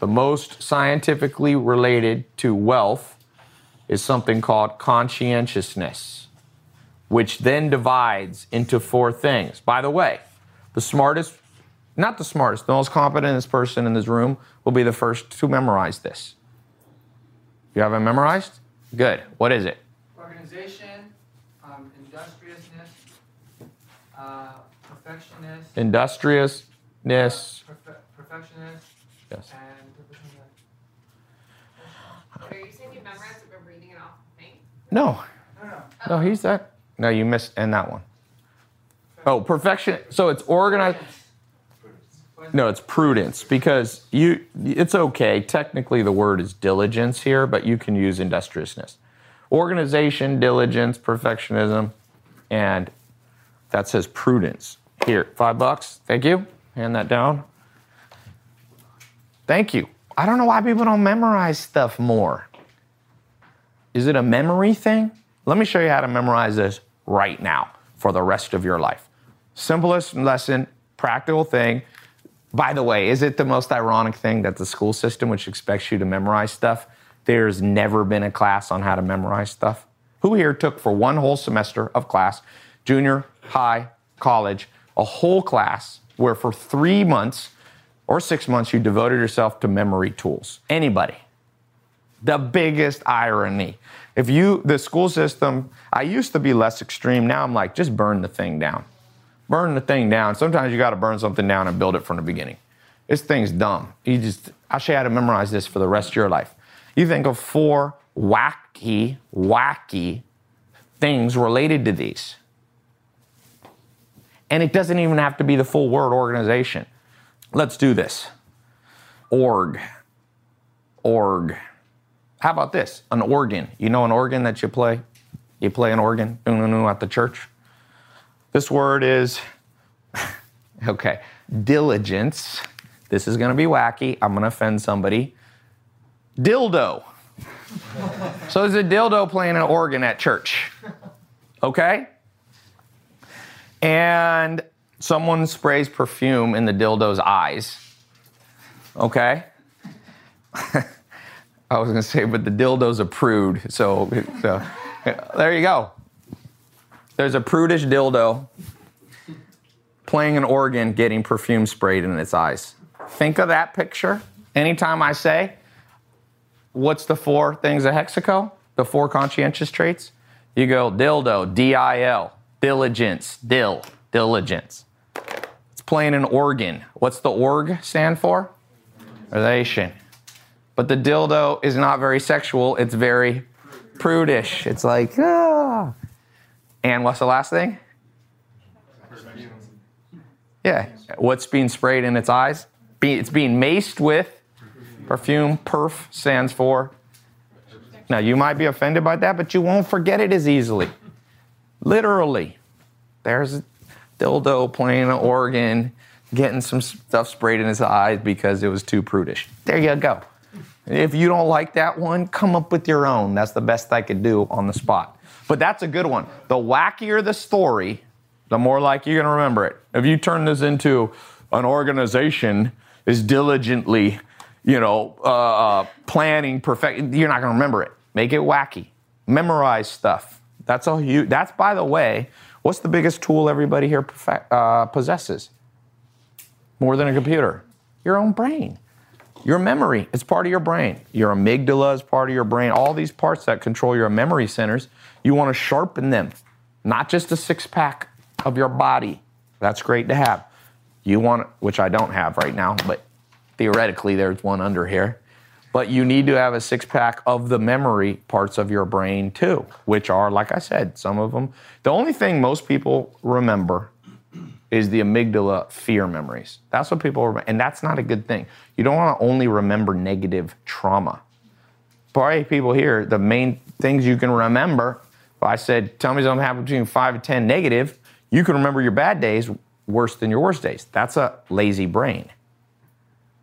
the most scientifically related to wealth is something called conscientiousness, which then divides into four things. By the way, the smartest not the smartest, the most competent person in this room will be the first to memorize this. You have it memorized? Good. What is it? Organization, um, industriousness, uh, perfectionist, Industriousness. perfe- perfectionist, Yes. and which one was Are you saying you memorized it by reading it off the thing? No. No, he's that. No, you missed and that one. Oh, perfection. So it's organized. No, it's prudence because you. It's okay. Technically, the word is diligence here, but you can use industriousness, organization, diligence, perfectionism, and that says prudence. Here, five bucks. Thank you. Hand that down. Thank you. I don't know why people don't memorize stuff more. Is it a memory thing? Let me show you how to memorize this right now for the rest of your life. Simplest lesson, practical thing. By the way, is it the most ironic thing that the school system, which expects you to memorize stuff, there's never been a class on how to memorize stuff? Who here took for one whole semester of class, junior, high, college, a whole class where for three months or six months you devoted yourself to memory tools? Anybody? The biggest irony. If you, the school system, I used to be less extreme. Now I'm like, just burn the thing down. Burn the thing down. Sometimes you got to burn something down and build it from the beginning. This thing's dumb. You just, I'll show you how to memorize this for the rest of your life. You think of four wacky, wacky things related to these. And it doesn't even have to be the full word organization. Let's do this. Org. Org. How about this? An organ. You know an organ that you play? You play an organ at the church? This word is, okay, diligence. This is gonna be wacky. I'm gonna offend somebody. Dildo. so there's a dildo playing an organ at church. Okay? And someone sprays perfume in the dildo's eyes. Okay? I was gonna say, but the dildo's a prude, so, so there you go. There's a prudish dildo playing an organ, getting perfume sprayed in its eyes. Think of that picture. Anytime I say, what's the four things of Hexaco? The four conscientious traits? You go dildo, D I L, diligence, dill, diligence. It's playing an organ. What's the org stand for? Relation. But the dildo is not very sexual, it's very prudish. It's like, ah. And what's the last thing? Yeah. What's being sprayed in its eyes? It's being maced with perfume. Perf stands for. Now, you might be offended by that, but you won't forget it as easily. Literally. There's a dildo playing an organ, getting some stuff sprayed in his eyes because it was too prudish. There you go. If you don't like that one, come up with your own. That's the best I could do on the spot. But that's a good one. The wackier the story, the more like you're going to remember it. If you turn this into an organization is diligently, you know, uh, uh, planning perfect, you're not going to remember it. Make it wacky. Memorize stuff. That's all you. That's by the way. What's the biggest tool everybody here perfect, uh, possesses? More than a computer, your own brain. Your memory, it's part of your brain. Your amygdala is part of your brain. All these parts that control your memory centers, you want to sharpen them. Not just a six pack of your body. That's great to have. You want, which I don't have right now, but theoretically there's one under here. But you need to have a six pack of the memory parts of your brain too, which are, like I said, some of them. The only thing most people remember is the amygdala fear memories. That's what people remember, and that's not a good thing. You don't want to only remember negative trauma. Probably people here, the main things you can remember, if I said, tell me something happened between five and 10 negative, you can remember your bad days worse than your worst days. That's a lazy brain,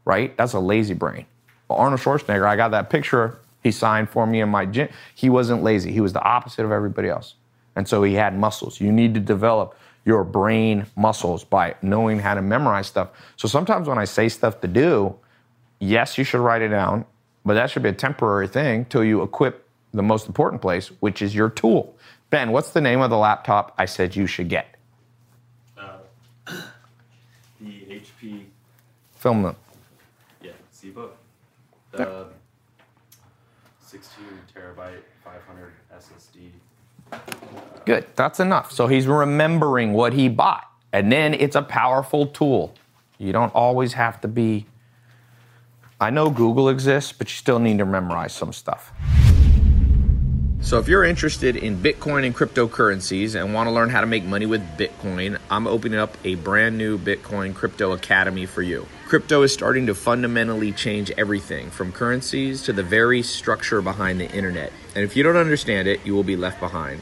right? That's a lazy brain. Arnold Schwarzenegger, I got that picture he signed for me in my gym. He wasn't lazy. He was the opposite of everybody else. And so he had muscles. You need to develop your brain muscles by knowing how to memorize stuff. So sometimes when I say stuff to do, yes, you should write it down, but that should be a temporary thing till you equip the most important place, which is your tool. Ben, what's the name of the laptop I said you should get? Uh, the HP film them. Yeah, Z-Book. The 16 terabyte 500 SSD. Good. That's enough. So he's remembering what he bought. And then it's a powerful tool. You don't always have to be. I know Google exists, but you still need to memorize some stuff. So, if you're interested in Bitcoin and cryptocurrencies and want to learn how to make money with Bitcoin, I'm opening up a brand new Bitcoin Crypto Academy for you. Crypto is starting to fundamentally change everything from currencies to the very structure behind the internet. And if you don't understand it, you will be left behind.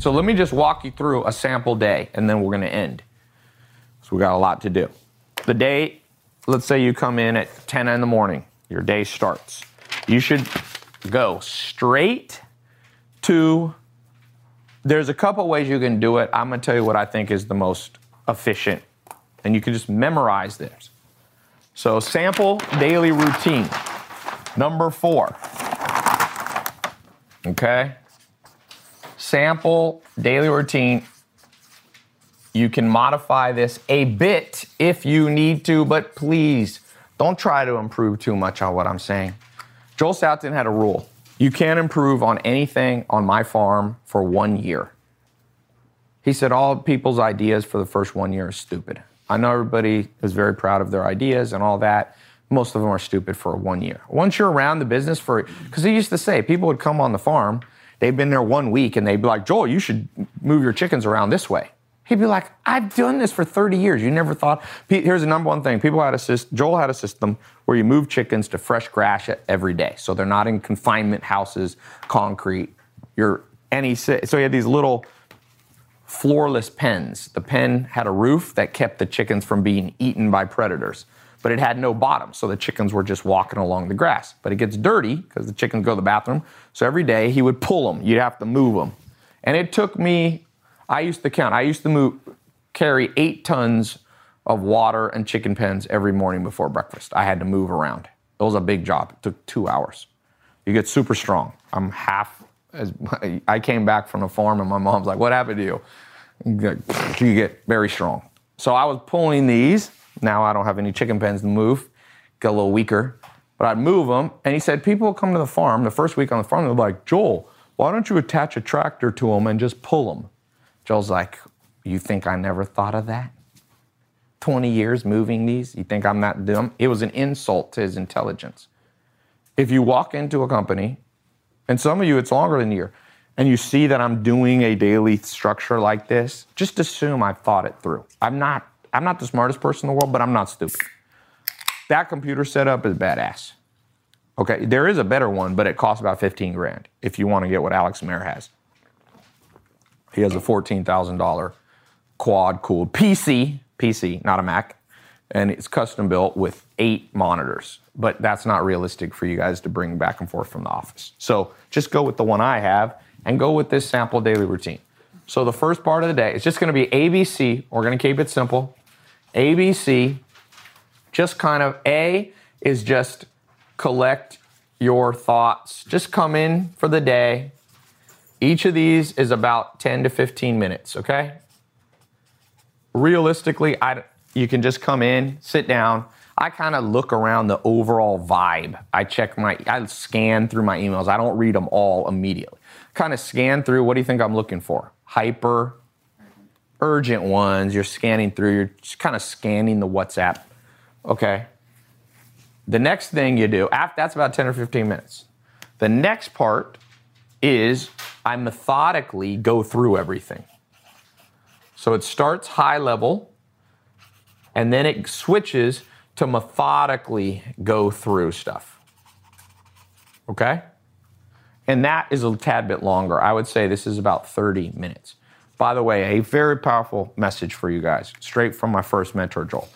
So let me just walk you through a sample day and then we're going to end. So we got a lot to do. The day, let's say you come in at 10 in the morning, your day starts. You should go straight to there's a couple ways you can do it. I'm going to tell you what I think is the most efficient and you can just memorize this. So sample daily routine. Number 4. Okay? Sample daily routine. You can modify this a bit if you need to, but please don't try to improve too much on what I'm saying. Joel Salatin had a rule. You can't improve on anything on my farm for one year. He said all people's ideas for the first one year are stupid. I know everybody is very proud of their ideas and all that. Most of them are stupid for one year. Once you're around the business for, because he used to say people would come on the farm They've been there one week and they'd be like, Joel, you should move your chickens around this way. He'd be like, I've done this for 30 years. You never thought. Here's the number one thing. People had a system, Joel had a system where you move chickens to fresh grass every day. So they're not in confinement houses, concrete. You're any, so he had these little floorless pens. The pen had a roof that kept the chickens from being eaten by predators but it had no bottom. So the chickens were just walking along the grass. But it gets dirty because the chickens go to the bathroom. So every day he would pull them. You'd have to move them. And it took me, I used to count, I used to move, carry eight tons of water and chicken pens every morning before breakfast. I had to move around. It was a big job. It took two hours. You get super strong. I'm half as I came back from the farm and my mom's like, What happened to you? You get very strong. So I was pulling these now I don't have any chicken pens to move, get a little weaker. But I'd move them. And he said, people come to the farm, the first week on the farm, they're like, Joel, why don't you attach a tractor to them and just pull them? Joel's like, you think I never thought of that? 20 years moving these? You think I'm that dumb? It was an insult to his intelligence. If you walk into a company, and some of you it's longer than a year, and you see that I'm doing a daily structure like this, just assume I've thought it through. I'm not I'm not the smartest person in the world, but I'm not stupid. That computer setup is badass. Okay, there is a better one, but it costs about 15 grand if you want to get what Alex Mehr has. He has a $14,000 quad cooled PC, PC, not a Mac, and it's custom built with eight monitors. But that's not realistic for you guys to bring back and forth from the office. So just go with the one I have and go with this sample daily routine. So the first part of the day is just going to be ABC. We're going to keep it simple. ABC, just kind of A is just collect your thoughts. Just come in for the day. Each of these is about 10 to 15 minutes, okay? Realistically, I, you can just come in, sit down. I kind of look around the overall vibe. I check my, I scan through my emails. I don't read them all immediately. Kind of scan through. What do you think I'm looking for? Hyper, urgent ones. You're scanning through. You're just kind of scanning the WhatsApp. Okay. The next thing you do, after that's about 10 or 15 minutes. The next part is I methodically go through everything. So it starts high level and then it switches to methodically go through stuff. Okay? And that is a tad bit longer. I would say this is about 30 minutes. By the way, a very powerful message for you guys, straight from my first mentor, Joel.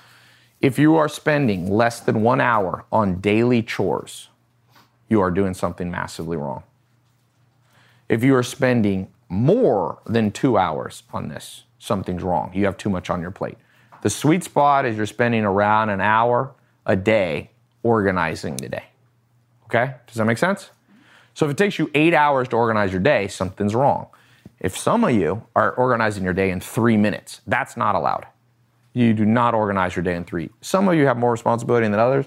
If you are spending less than one hour on daily chores, you are doing something massively wrong. If you are spending more than two hours on this, something's wrong. You have too much on your plate. The sweet spot is you're spending around an hour a day organizing the day. Okay? Does that make sense? So if it takes you eight hours to organize your day, something's wrong. If some of you are organizing your day in three minutes, that's not allowed. You do not organize your day in three. Some of you have more responsibility than others.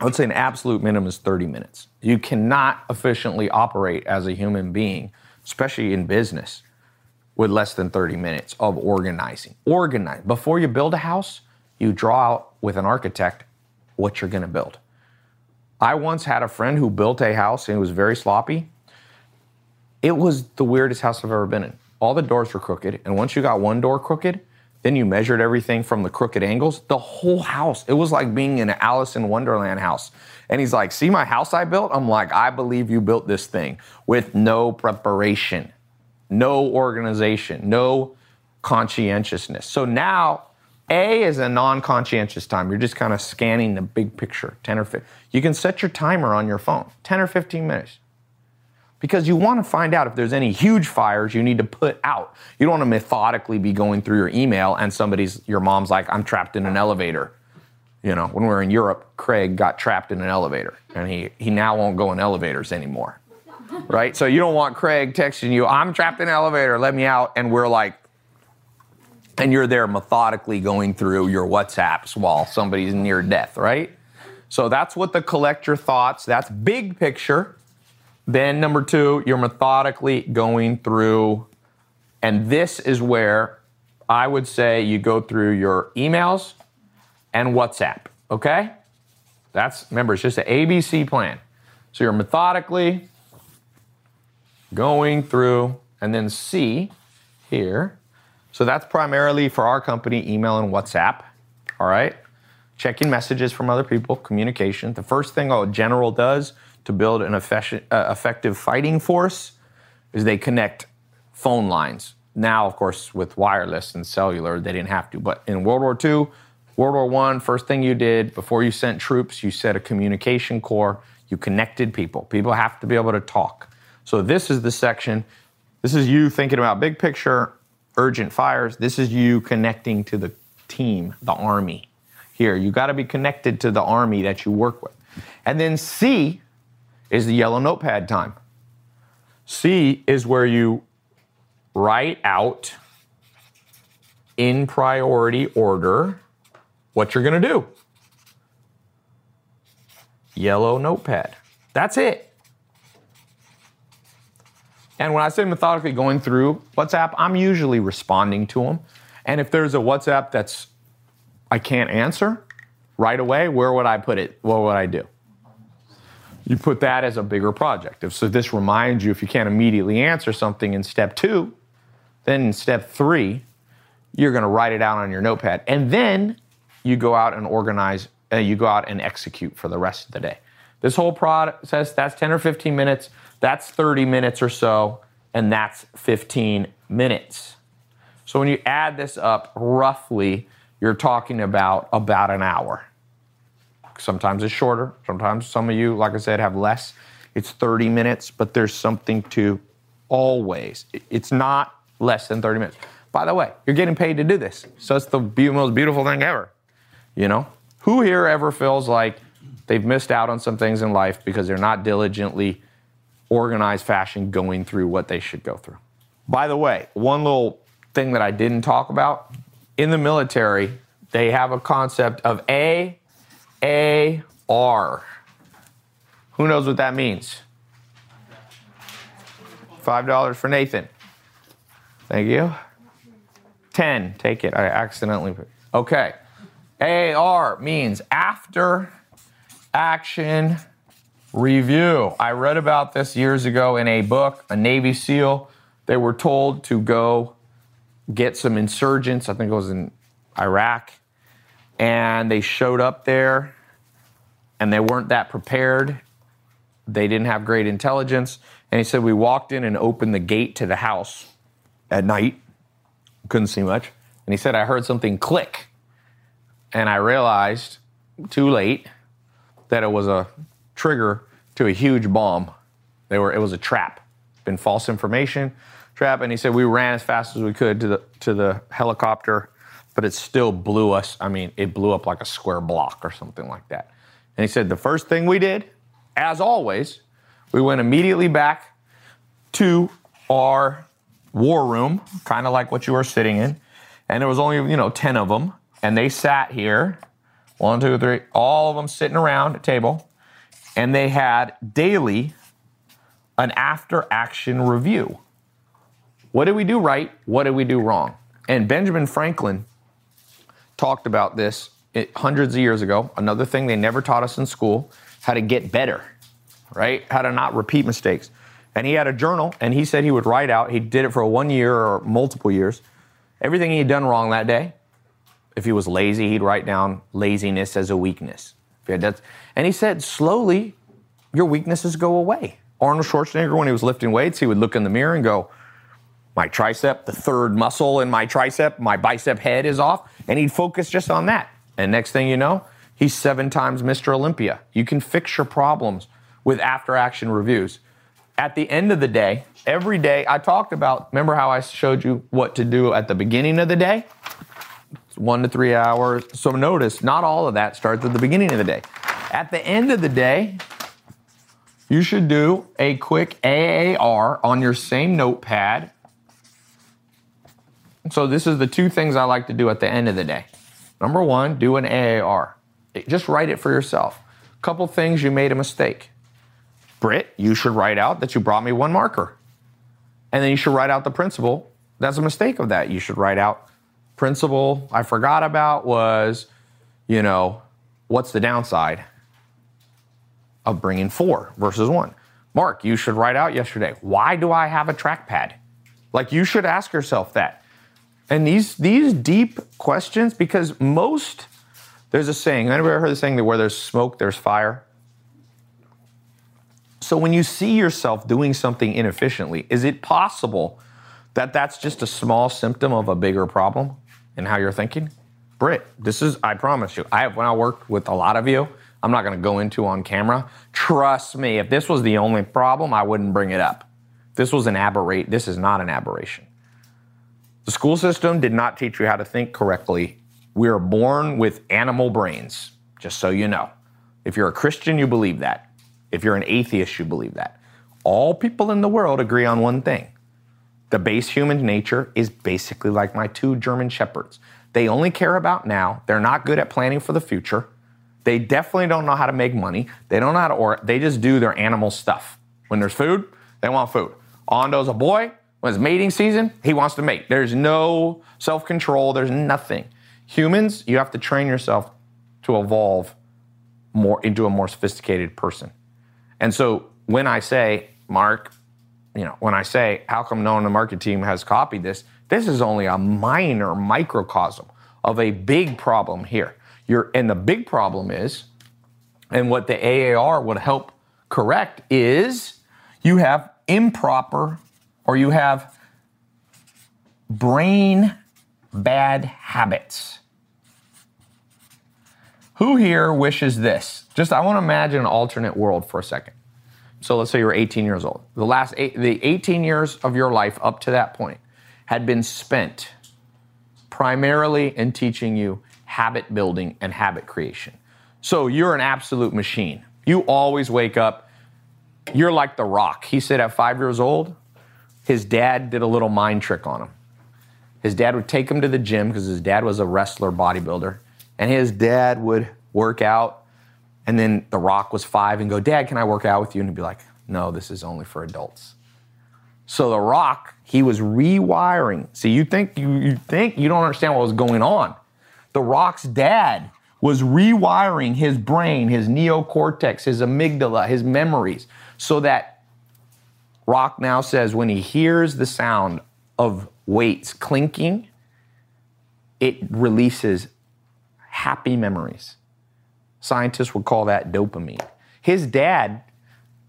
I would say an absolute minimum is 30 minutes. You cannot efficiently operate as a human being, especially in business, with less than 30 minutes of organizing. Organize. Before you build a house, you draw out with an architect what you're going to build. I once had a friend who built a house and it was very sloppy. It was the weirdest house I've ever been in. All the doors were crooked, and once you got one door crooked, then you measured everything from the crooked angles. The whole house, it was like being in an Alice in Wonderland house. And he's like, See my house I built? I'm like, I believe you built this thing with no preparation, no organization, no conscientiousness. So now, A is a non conscientious time. You're just kind of scanning the big picture, 10 or 15. You can set your timer on your phone, 10 or 15 minutes because you want to find out if there's any huge fires you need to put out. You don't want to methodically be going through your email and somebody's, your mom's like, I'm trapped in an elevator. You know, when we were in Europe, Craig got trapped in an elevator and he, he now won't go in elevators anymore. Right? So you don't want Craig texting you, I'm trapped in an elevator, let me out. And we're like, and you're there methodically going through your WhatsApps while somebody's near death, right? So that's what the collect your thoughts, that's big picture. Then, number two, you're methodically going through, and this is where I would say you go through your emails and WhatsApp, okay? That's, remember, it's just an ABC plan. So you're methodically going through, and then C here. So that's primarily for our company, email and WhatsApp, all right? Checking messages from other people, communication. The first thing a general does to build an uh, effective fighting force is they connect phone lines. Now, of course, with wireless and cellular, they didn't have to. But in World War II, World War One, first thing you did before you sent troops, you set a communication core. You connected people. People have to be able to talk. So this is the section. This is you thinking about big picture, urgent fires. This is you connecting to the team, the army. Here, you got to be connected to the army that you work with. And then C is the yellow notepad time. C is where you write out in priority order what you're going to do. Yellow notepad. That's it. And when I say methodically going through WhatsApp, I'm usually responding to them. And if there's a WhatsApp that's I can't answer right away, where would I put it? What would I do? You put that as a bigger project. If, so this reminds you if you can't immediately answer something in step two, then in step three, you're going to write it out on your notepad. And then you go out and organize, uh, you go out and execute for the rest of the day. This whole process, that's 10 or 15 minutes, that's 30 minutes or so, and that's 15 minutes. So when you add this up, roughly, you're talking about about an hour. Sometimes it's shorter. Sometimes some of you, like I said, have less. It's 30 minutes, but there's something to always. It's not less than 30 minutes. By the way, you're getting paid to do this. So it's the most beautiful thing ever. You know? Who here ever feels like they've missed out on some things in life because they're not diligently organized fashion going through what they should go through? By the way, one little thing that I didn't talk about in the military, they have a concept of A A R. Who knows what that means? Five dollars for Nathan. Thank you. Ten. Take it. I accidentally. Okay. AR means after action review. I read about this years ago in a book, a Navy SEAL. They were told to go get some insurgents. I think it was in Iraq. And they showed up there and they weren't that prepared. They didn't have great intelligence. And he said, We walked in and opened the gate to the house at night. Couldn't see much. And he said, I heard something click. And I realized too late that it was a trigger to a huge bomb. They were, it was a trap, been false information trap. And he said, We ran as fast as we could to the, to the helicopter, but it still blew us. I mean, it blew up like a square block or something like that. And he said, The first thing we did, as always, we went immediately back to our war room, kind of like what you were sitting in. And there was only, you know, 10 of them. And they sat here, one, two, three, all of them sitting around a table. And they had daily an after action review. What did we do right? What did we do wrong? And Benjamin Franklin talked about this it- hundreds of years ago. Another thing they never taught us in school how to get better, right? How to not repeat mistakes. And he had a journal and he said he would write out, he did it for one year or multiple years, everything he'd done wrong that day. If he was lazy, he'd write down laziness as a weakness. He had And he said, slowly, your weaknesses go away. Arnold Schwarzenegger, when he was lifting weights, he would look in the mirror and go, my tricep, the third muscle in my tricep, my bicep head is off, and he'd focus just on that. And next thing you know, he's seven times Mr. Olympia. You can fix your problems with after action reviews. At the end of the day, every day, I talked about, remember how I showed you what to do at the beginning of the day? It's one to three hours. So notice, not all of that starts at the beginning of the day. At the end of the day, you should do a quick AAR on your same notepad so this is the two things I like to do at the end of the day. Number one, do an AAR. Just write it for yourself. A Couple things you made a mistake. Britt, you should write out that you brought me one marker. And then you should write out the principle. That's a mistake of that. You should write out principle I forgot about was, you know, what's the downside of bringing four versus one? Mark, you should write out yesterday, why do I have a trackpad? Like you should ask yourself that. And these these deep questions, because most there's a saying. Anybody ever heard the saying that where there's smoke, there's fire? So when you see yourself doing something inefficiently, is it possible that that's just a small symptom of a bigger problem in how you're thinking? Britt, this is I promise you. I have when I worked with a lot of you, I'm not going to go into on camera. Trust me, if this was the only problem, I wouldn't bring it up. This was an aberrate. This is not an aberration. The school system did not teach you how to think correctly. We are born with animal brains, just so you know. If you're a Christian, you believe that. If you're an atheist, you believe that. All people in the world agree on one thing the base human nature is basically like my two German shepherds. They only care about now, they're not good at planning for the future. They definitely don't know how to make money. They don't know how to, or they just do their animal stuff. When there's food, they want food. Ondo's a boy. When it's mating season, he wants to mate. There's no self control, there's nothing. Humans, you have to train yourself to evolve more into a more sophisticated person. And so when I say, Mark, you know, when I say, how come no one on the market team has copied this? This is only a minor microcosm of a big problem here. You're, and the big problem is, and what the AAR would help correct is you have improper or you have brain bad habits. Who here wishes this? Just I want to imagine an alternate world for a second. So let's say you're 18 years old. The last eight, the 18 years of your life up to that point had been spent primarily in teaching you habit building and habit creation. So you're an absolute machine. You always wake up. You're like the rock. He said at five years old, his dad did a little mind trick on him. His dad would take him to the gym because his dad was a wrestler bodybuilder. and his dad would work out, and then The Rock was five and go, Dad, can I work out with you? And he'd be like, No, this is only for adults. So The Rock, he was rewiring. See, you think you, you think you don't understand what was going on. The Rock's dad was rewiring his brain, his neocortex, his amygdala, his memories, so that Rock now says when he hears the sound of weights clinking, it releases happy memories. Scientists would call that dopamine. His dad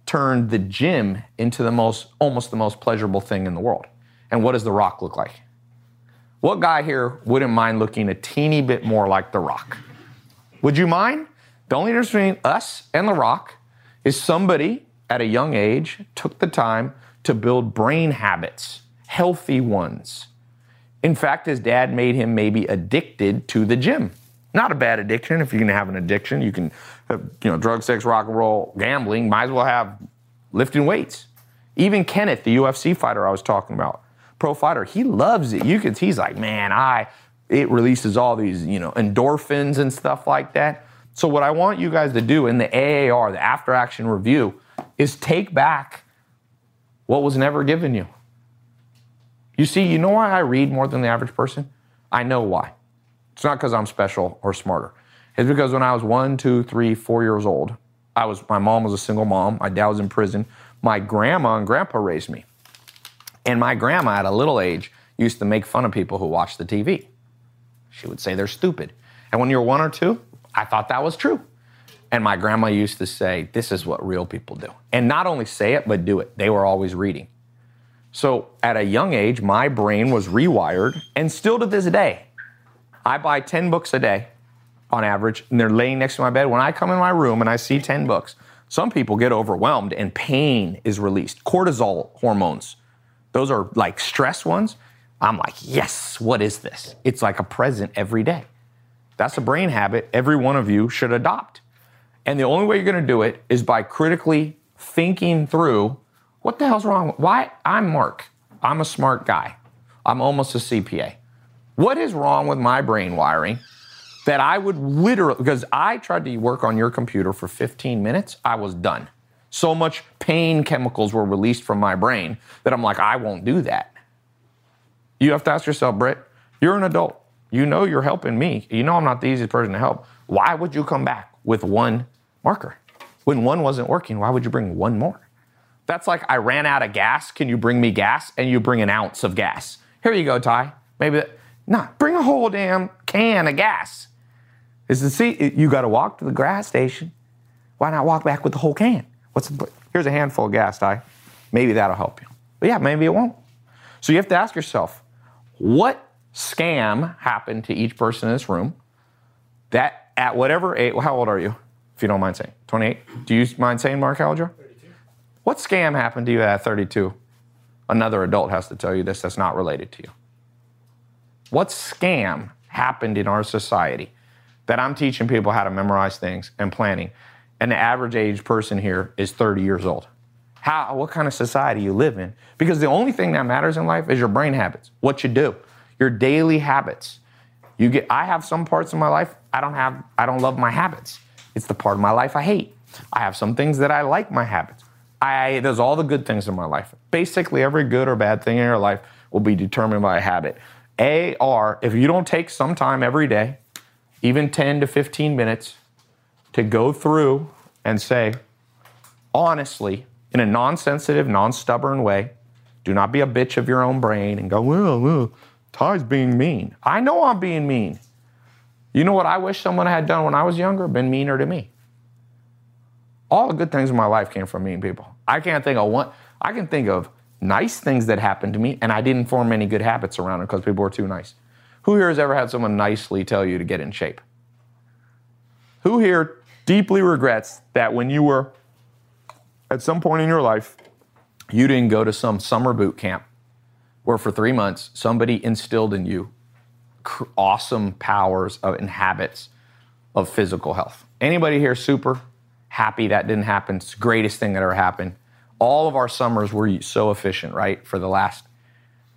turned the gym into the most, almost the most pleasurable thing in the world. And what does The Rock look like? What guy here wouldn't mind looking a teeny bit more like The Rock? Would you mind? The only difference between us and The Rock is somebody at a young age took the time to build brain habits, healthy ones. In fact, his dad made him maybe addicted to the gym. Not a bad addiction. If you can have an addiction, you can have, you know, drug, sex, rock and roll, gambling, might as well have lifting weights. Even Kenneth, the UFC fighter I was talking about, pro fighter, he loves it. You can, he's like, man, I, it releases all these, you know, endorphins and stuff like that. So what I want you guys to do in the AAR, the after action review, is take back what was never given you. You see, you know why I read more than the average person? I know why. It's not because I'm special or smarter. It's because when I was one, two, three, four years old, I was my mom was a single mom. My dad was in prison. My grandma and grandpa raised me. And my grandma at a little age used to make fun of people who watched the TV. She would say they're stupid. And when you're one or two, I thought that was true. And my grandma used to say, This is what real people do. And not only say it, but do it. They were always reading. So at a young age, my brain was rewired, and still to this day, I buy 10 books a day on average, and they're laying next to my bed. When I come in my room and I see 10 books, some people get overwhelmed and pain is released. Cortisol hormones, those are like stress ones. I'm like, yes, what is this? It's like a present every day. That's a brain habit every one of you should adopt. And the only way you're gonna do it is by critically thinking through what the hell's wrong? Why? I'm Mark. I'm a smart guy. I'm almost a CPA. What is wrong with my brain wiring that I would literally, because I tried to work on your computer for 15 minutes, I was done. So much pain chemicals were released from my brain that I'm like, I won't do that. You have to ask yourself, Britt, you're an adult. You know you're helping me. You know I'm not the easiest person to help. Why would you come back with one marker? When one wasn't working, why would you bring one more? That's like I ran out of gas. Can you bring me gas? And you bring an ounce of gas. Here you go, Tai. Maybe that. Nah, bring a whole damn can of gas. Is the see you got to walk to the gas station. Why not walk back with the whole can? What's the, here's a handful of gas, Tai. Maybe that'll help you. But yeah, maybe it won't. So you have to ask yourself, what scam happened to each person in this room that at whatever age, how old are you, if you don't mind saying? 28? Do you mind saying, Mark, how old you are? 32. What scam happened to you at 32? Another adult has to tell you this that's not related to you. What scam happened in our society that I'm teaching people how to memorize things and planning, and the average age person here is 30 years old? How, what kind of society you live in? Because the only thing that matters in life is your brain habits, what you do, your daily habits. You get, I have some parts of my life I don't have, I don't love my habits. It's the part of my life I hate. I have some things that I like my habits. I, there's all the good things in my life. Basically, every good or bad thing in your life will be determined by a habit. AR, if you don't take some time every day, even 10 to 15 minutes, to go through and say, honestly, in a non sensitive, non stubborn way, do not be a bitch of your own brain and go, well, well, Tai's being mean. I know I'm being mean. You know what I wish someone had done when I was younger? Been meaner to me. All the good things in my life came from mean people. I can't think of one, I can think of nice things that happened to me, and I didn't form any good habits around it because people were too nice. Who here has ever had someone nicely tell you to get in shape? Who here deeply regrets that when you were at some point in your life, you didn't go to some summer boot camp where for three months somebody instilled in you awesome powers of, and habits of physical health? Anybody here super happy that didn't happen? It's the greatest thing that ever happened all of our summers were so efficient, right? For the last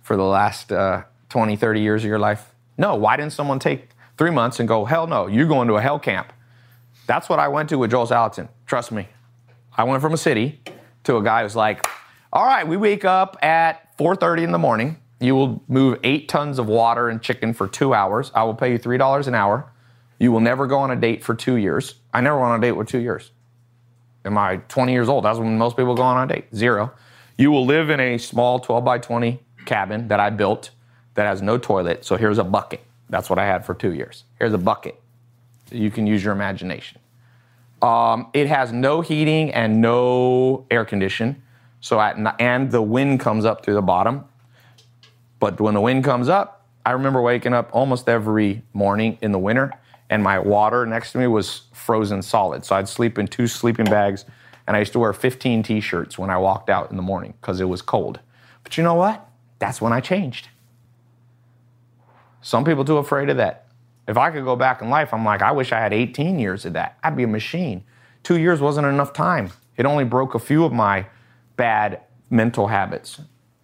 for the last uh, 20, 30 years of your life. No, why didn't someone take three months and go, hell no, you're going to a hell camp. That's what I went to with Joel Salatin. Trust me. I went from a city to a guy who's like, all right, we wake up at 4.30 in the morning. You will move eight tons of water and chicken for two hours. I will pay you $3 an hour. You will never go on a date for two years. I never went on a date with two years. Am I 20 years old? That's when most people go on a date. Zero. You will live in a small 12 by 20 cabin that I built that has no toilet. So here's a bucket. That's what I had for two years. Here's a bucket. You can use your imagination. Um, it has no heating and no air condition. So at, and the wind comes up through the bottom. But when the wind comes up, I remember waking up almost every morning in the winter, and my water next to me was frozen solid. So I'd sleep in two sleeping bags, and I used to wear 15 t-shirts when I walked out in the morning because it was cold. But you know what? That's when I changed. Some people too afraid of that. If I could go back in life, I'm like, I wish I had 18 years of that. I'd be a machine. Two years wasn't enough time. It only broke a few of my bad mental habits.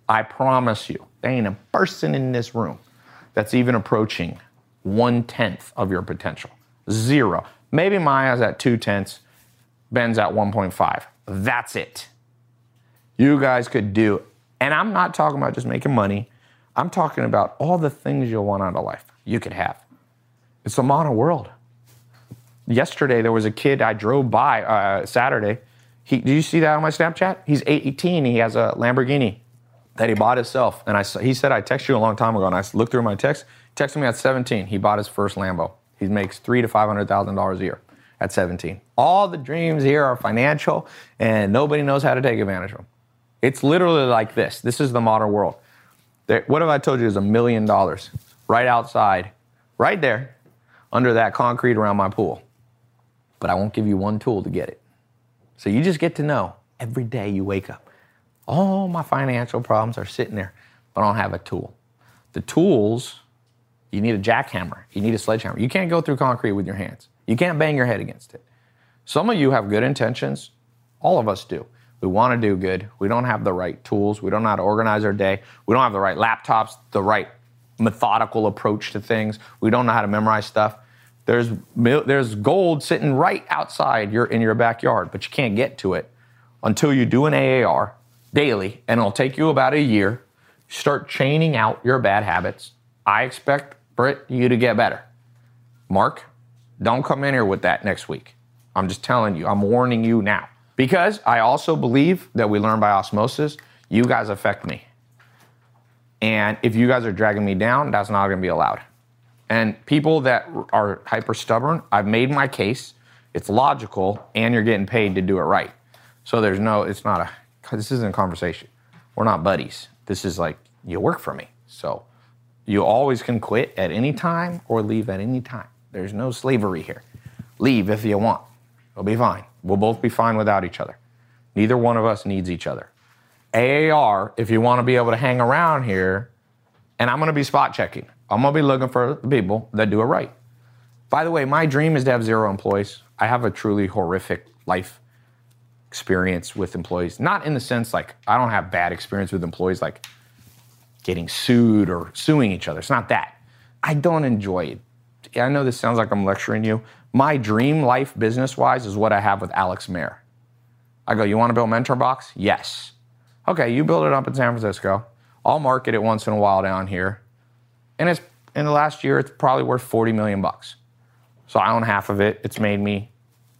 I promise you, there ain't a person in this room that's even approaching one tenth of your potential. Zero. Maybe Maya's at two tenths, Ben's at 1.5. That's it. You guys could do, and I'm not talking about just making money. I'm talking about all the things you'll want out of life you could have. It's a modern world. Yesterday, there was a kid I drove by uh, Saturday. He, did you see that on my Snapchat? He's 18. He has a Lamborghini that he bought himself. And I, he said, I texted you a long time ago. And I looked through my text. Texted me at 17. He bought his first Lambo. He makes three to $500,000 a year at 17. All the dreams here are financial, and nobody knows how to take advantage of them. It's literally like this. This is the modern world. There, what have I told you is a million dollars right outside, right there, under that concrete around my pool. But I won't give you one tool to get it. So you just get to know every day you wake up. All my financial problems are sitting there, but I don't have a tool. The tools, you need a jackhammer, you need a sledgehammer. You can't go through concrete with your hands. You can't bang your head against it. Some of you have good intentions. All of us do. We want to do good. We don't have the right tools. We don't know how to organize our day. We don't have the right laptops, the right methodical approach to things. We don't know how to memorize stuff. There's, there's gold sitting right outside your, in your backyard, but you can't get to it until you do an AAR daily, and it'll take you about a year. Start chaining out your bad habits. I expect, Britt, you to get better. Mark, don't come in here with that next week. I'm just telling you, I'm warning you now. Because I also believe that we learn by osmosis. You guys affect me. And if you guys are dragging me down, that's not going to be allowed. And people that are hyper stubborn, I've made my case. It's logical, and you're getting paid to do it right. So there's no, it's not a, this isn't a conversation. We're not buddies. This is like, you work for me. So you always can quit at any time or leave at any time. There's no slavery here. Leave if you want. It'll be fine. We'll both be fine without each other. Neither one of us needs each other. AAR, if you want to be able to hang around here, and I'm going to be spot checking. I'm going to be looking for the people that do it right. By the way, my dream is to have zero employees. I have a truly horrific life experience with employees. Not in the sense like I don't have bad experience with employees like getting sued or suing each other. It's not that. I don't enjoy it. I know this sounds like I'm lecturing you. My dream life business wise is what I have with Alex Mehr. I go, You want to build Mentor Box? Yes. Okay, you build it up in San Francisco. I'll market it once in a while down here. And it's in the last year, it's probably worth 40 million bucks. So I own half of it. It's made me,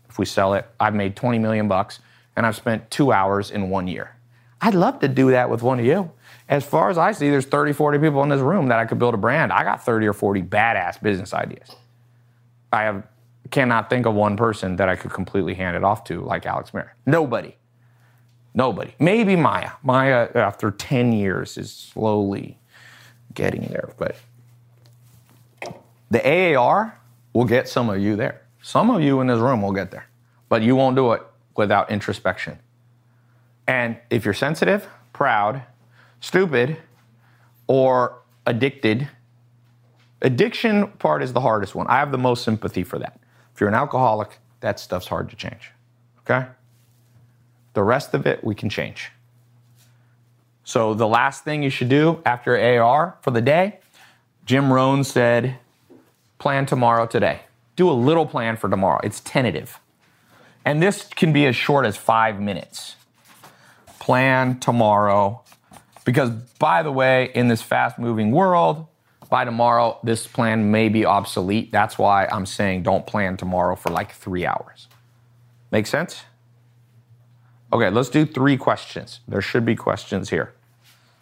if we sell it, I've made 20 million bucks and I've spent two hours in one year. I'd love to do that with one of you. As far as I see, there's 30, 40 people in this room that I could build a brand. I got 30 or 40 badass business ideas. I have cannot think of one person that I could completely hand it off to like Alex Mehr. Nobody. Nobody. Maybe Maya. Maya, after 10 years, is slowly getting there. But the AAR will get some of you there. Some of you in this room will get there. But you won't do it without introspection. And if you're sensitive, proud, stupid, or addicted, addiction part is the hardest one. I have the most sympathy for that. If you're an alcoholic, that stuff's hard to change. Okay? The rest of it, we can change. So, the last thing you should do after AR for the day, Jim Rohn said, plan tomorrow today. Do a little plan for tomorrow. It's tentative. And this can be as short as five minutes. Plan tomorrow. Because, by the way, in this fast moving world, by tomorrow, this plan may be obsolete. That's why I'm saying don't plan tomorrow for like three hours. Make sense? Okay, let's do three questions. There should be questions here.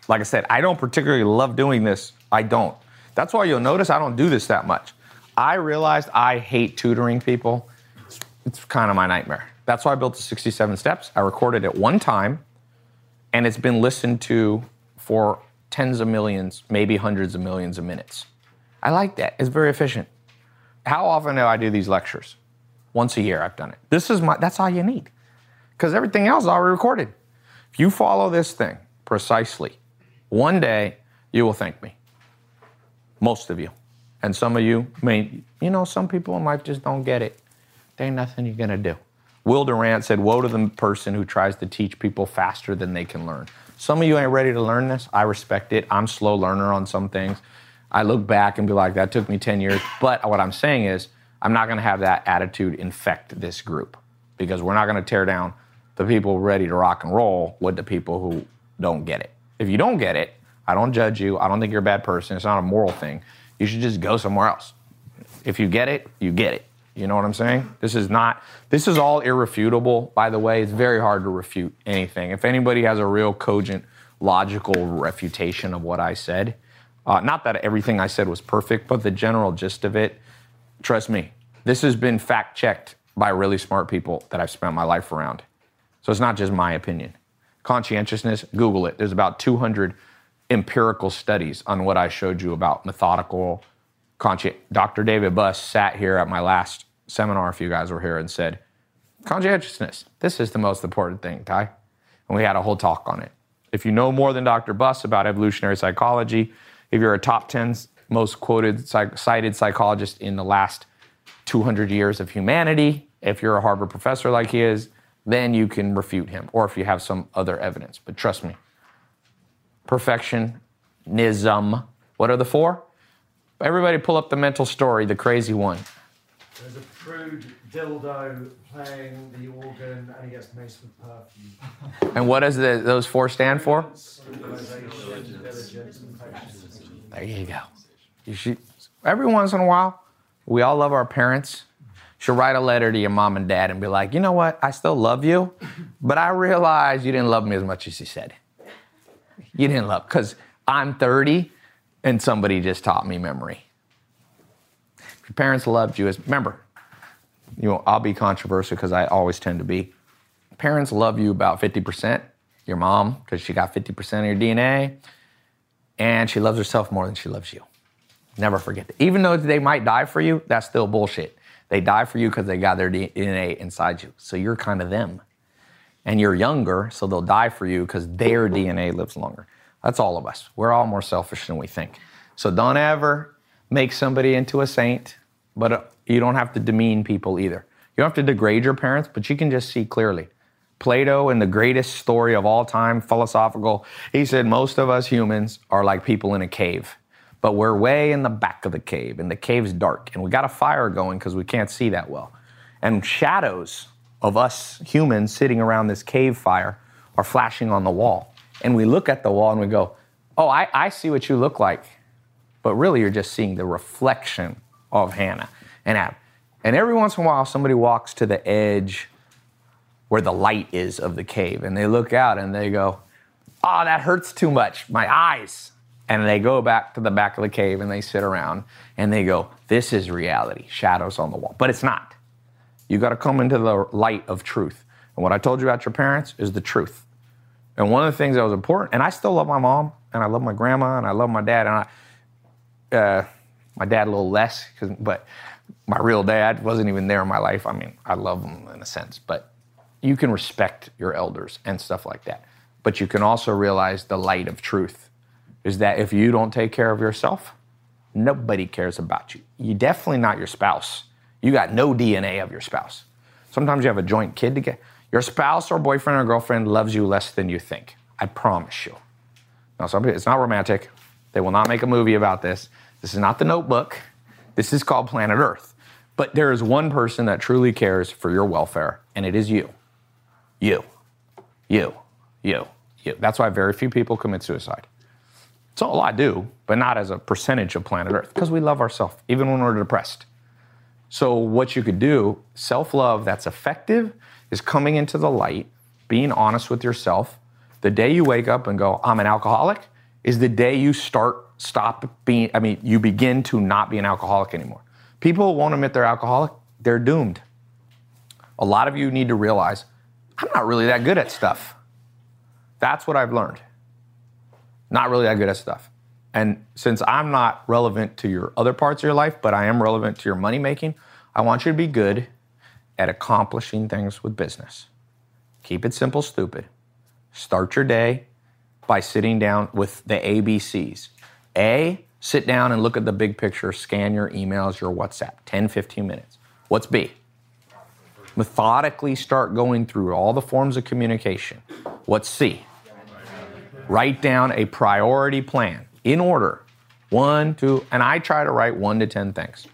Like I said, I don't particularly love doing this. I don't. That's why you'll notice I don't do this that much. I realized I hate tutoring people. It's, kind of my nightmare. That's why I built the 67 steps. I recorded it one time, and it's been listened to for tens of millions, maybe hundreds of millions of minutes. I like that. It's very efficient. How often do I do these lectures? Once a year I've done it. This is my that's all you need. Because everything else is already recorded. If you follow this thing precisely, one day you will thank me. Most of you. And some of you may, you know, some people in life just don't get it. There ain't nothing you're gonna do. Will Durant said, Woe to the person who tries to teach people faster than they can learn. Some of you ain't ready to learn this. I respect it. I'm slow learner on some things. I look back and be like, that took me 10 years. But what I'm saying is, I'm not gonna have that attitude infect this group because we're not gonna tear down the people ready to rock and roll with the people who don't get it. If you don't get it, I don't judge you. I don't think you're a bad person. It's not a moral thing. You should just go somewhere else. If you get it, you get it. You know what I'm saying? This is not, this is all irrefutable, by the way. It's very hard to refute anything. If anybody has a real cogent, logical refutation of what I said, uh, not that everything I said was perfect, but the general gist of it, trust me, this has been fact checked by really smart people that I've spent my life around. So it's not just my opinion. Conscientiousness, Google it. There's about 200 empirical studies on what I showed you about methodical consci- Dr. David Buss sat here at my last seminar, if you guys were here, and said, conscientiousness, this is the most important thing, Tai. And we had a whole talk on it. If you know more than Dr. Buss about evolutionary psychology, if you're a top 10 most quoted, psych- cited psychologist in the last 200 years of humanity, if you're a Harvard professor like he is, then you can refute him, or if you have some other evidence. But trust me, perfectionism. What are the four? Everybody pull up the mental story, the crazy one. There's a prude dildo playing the organ and he gets maced with perfume. And what does those four stand for? There you go. You should, every once in a while, we all love our parents. Should write a letter to your mom and dad and be like, you know what? I still love you, but I realize you didn't love me as much as you said. You didn't love, because I'm 30 and somebody just taught me memory. Your parents loved you as, remember, you know, I'll be controversial because I always tend to be. Parents love you about 50%. Your mom, because she got 50% of your DNA, and she loves herself more than she loves you. Never forget that. Even though they might die for you, that's still bullshit. They die for you because they got their DNA inside you. So you're kind of them. And you're younger, so they'll die for you because their DNA lives longer. That's all of us. We're all more selfish than we think. So don't ever make somebody into a saint, but uh, you don't have to demean people either. You don't have to degrade your parents, but you can just see clearly. Plato, in the greatest story of all time, philosophical, he said most of us humans are like people in a cave, but we're way in the back of the cave, and the cave's dark, and we got a fire going because we can't see that well. And shadows of us humans sitting around this cave fire are flashing on the wall. And we look at the wall and we go, Oh, I, I see what you look like. But really, you're just seeing the reflection of Hannah and Adam. And every once in a while, somebody walks to the edge where the light is of the cave and they look out and they go, Oh, that hurts too much, my eyes. And they go back to the back of the cave and they sit around and they go, This is reality, shadows on the wall. But it's not. You got to come into the light of truth. And what I told you about your parents is the truth. And one of the things that was important, and I still love my mom, and I love my grandma, and I love my dad, and I, uh, my dad a little less, but my real dad wasn't even there in my life. I mean, I love him in a sense, but you can respect your elders and stuff like that. But you can also realize the light of truth is that if you don't take care of yourself, nobody cares about you. You're definitely not your spouse. You got no DNA of your spouse. Sometimes you have a joint kid together. Your spouse or boyfriend or girlfriend loves you less than you think. I promise you. Now, some people, it's not romantic. They will not make a movie about this. This is not the notebook. This is called planet Earth. But there is one person that truly cares for your welfare, and it is you. You. You. You. You. That's why very few people commit suicide. It's all I do, but not as a percentage of planet Earth, because we love ourselves, even when we're depressed. So, what you could do, self love that's effective, is coming into the light, being honest with yourself. The day you wake up and go, I'm an alcoholic, is the day you start, stop being, I mean, you begin to not be an alcoholic anymore. People won't admit they're alcoholic, they're doomed. A lot of you need to realize, I'm not really that good at stuff. That's what I've learned. Not really that good at stuff. And since I'm not relevant to your other parts of your life, but I am relevant to your money making, I want you to be good at accomplishing things with business. Keep it simple, stupid. Start your day by sitting down with the ABCs. A, sit down and look at the big picture, scan your emails, your WhatsApp, 10, 15 minutes. What's B? Methodically start going through all the forms of communication. What's C? Write down a priority plan in order. One, two, and I try to write one to 10 things.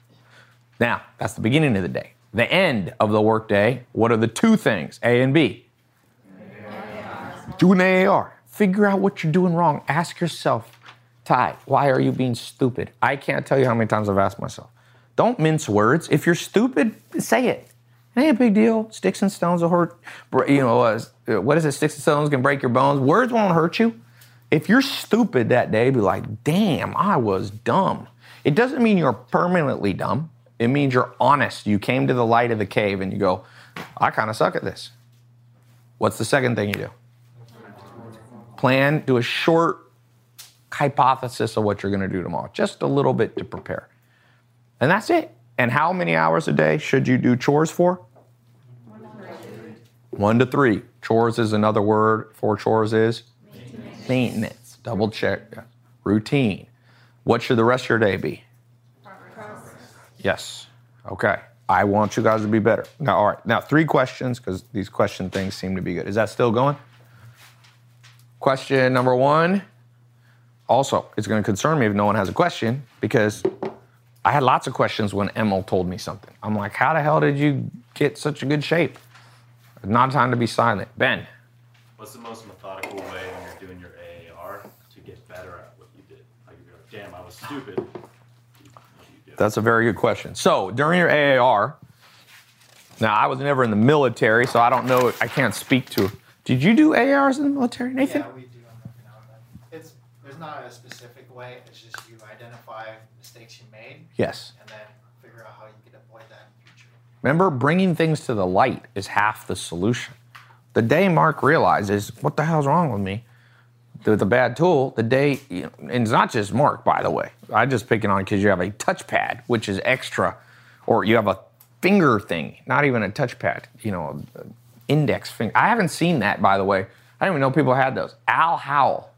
Now, that's the beginning of the day. The end of the workday, what are the two things, A and B? Do an AAR. Figure out what you're doing wrong. Ask yourself, Tai, why are you being stupid? I can't tell you how many times I've asked myself. Don't mince words. If you're stupid, say it. It ain't a big deal. Sticks and stones will hurt. You know, uh, what is it? Sticks and stones can break your bones. Words won't hurt you. If you're stupid that day, be like, damn, I was dumb. It doesn't mean you're permanently dumb. It means you're honest. You came to the light of the cave and you go, I kind of suck at this. What's the second thing you do? Plan, do a short hypothesis of what you're going to do tomorrow, just a little bit to prepare. And that's it. And how many hours a day should you do chores for? One to three. One to three. Chores is another word for chores is maintenance. Double check. Routine. What should the rest of your day be? Yes. Okay. I want you guys to be better. Now, all right. Now, three questions because these question things seem to be good. Is that still going? Question number one. Also, it's going to concern me if no one has a question because I had lots of questions when Emil told me something. I'm like, how the hell did you get such a good shape? Not time to be silent. Ben. What's the most methodical way when you're doing your AAR to get better at what you did? Like if you're like, damn, I was stupid. What do you do? That's a very good question. So during your AAR, now I was never in the military, so I don't know. I can't speak to. Did you do ARs in the military, Nathan? Yeah, we do them every now and then. It's there's not a specific way. It's just you identify mistakes you made Yes. and then figure out how you can avoid that in the future. Remember, bringing things to the light is half the solution. The day Mark realizes what the hell's wrong with me, with a bad tool, the day, you know, and it's not just Mark, by the way. I'm just picking on because you have a touchpad, which is extra, or you have a finger thing, not even a touchpad, you know, index finger. I haven't seen that, by the way. I didn't even know people had those. Al Howell,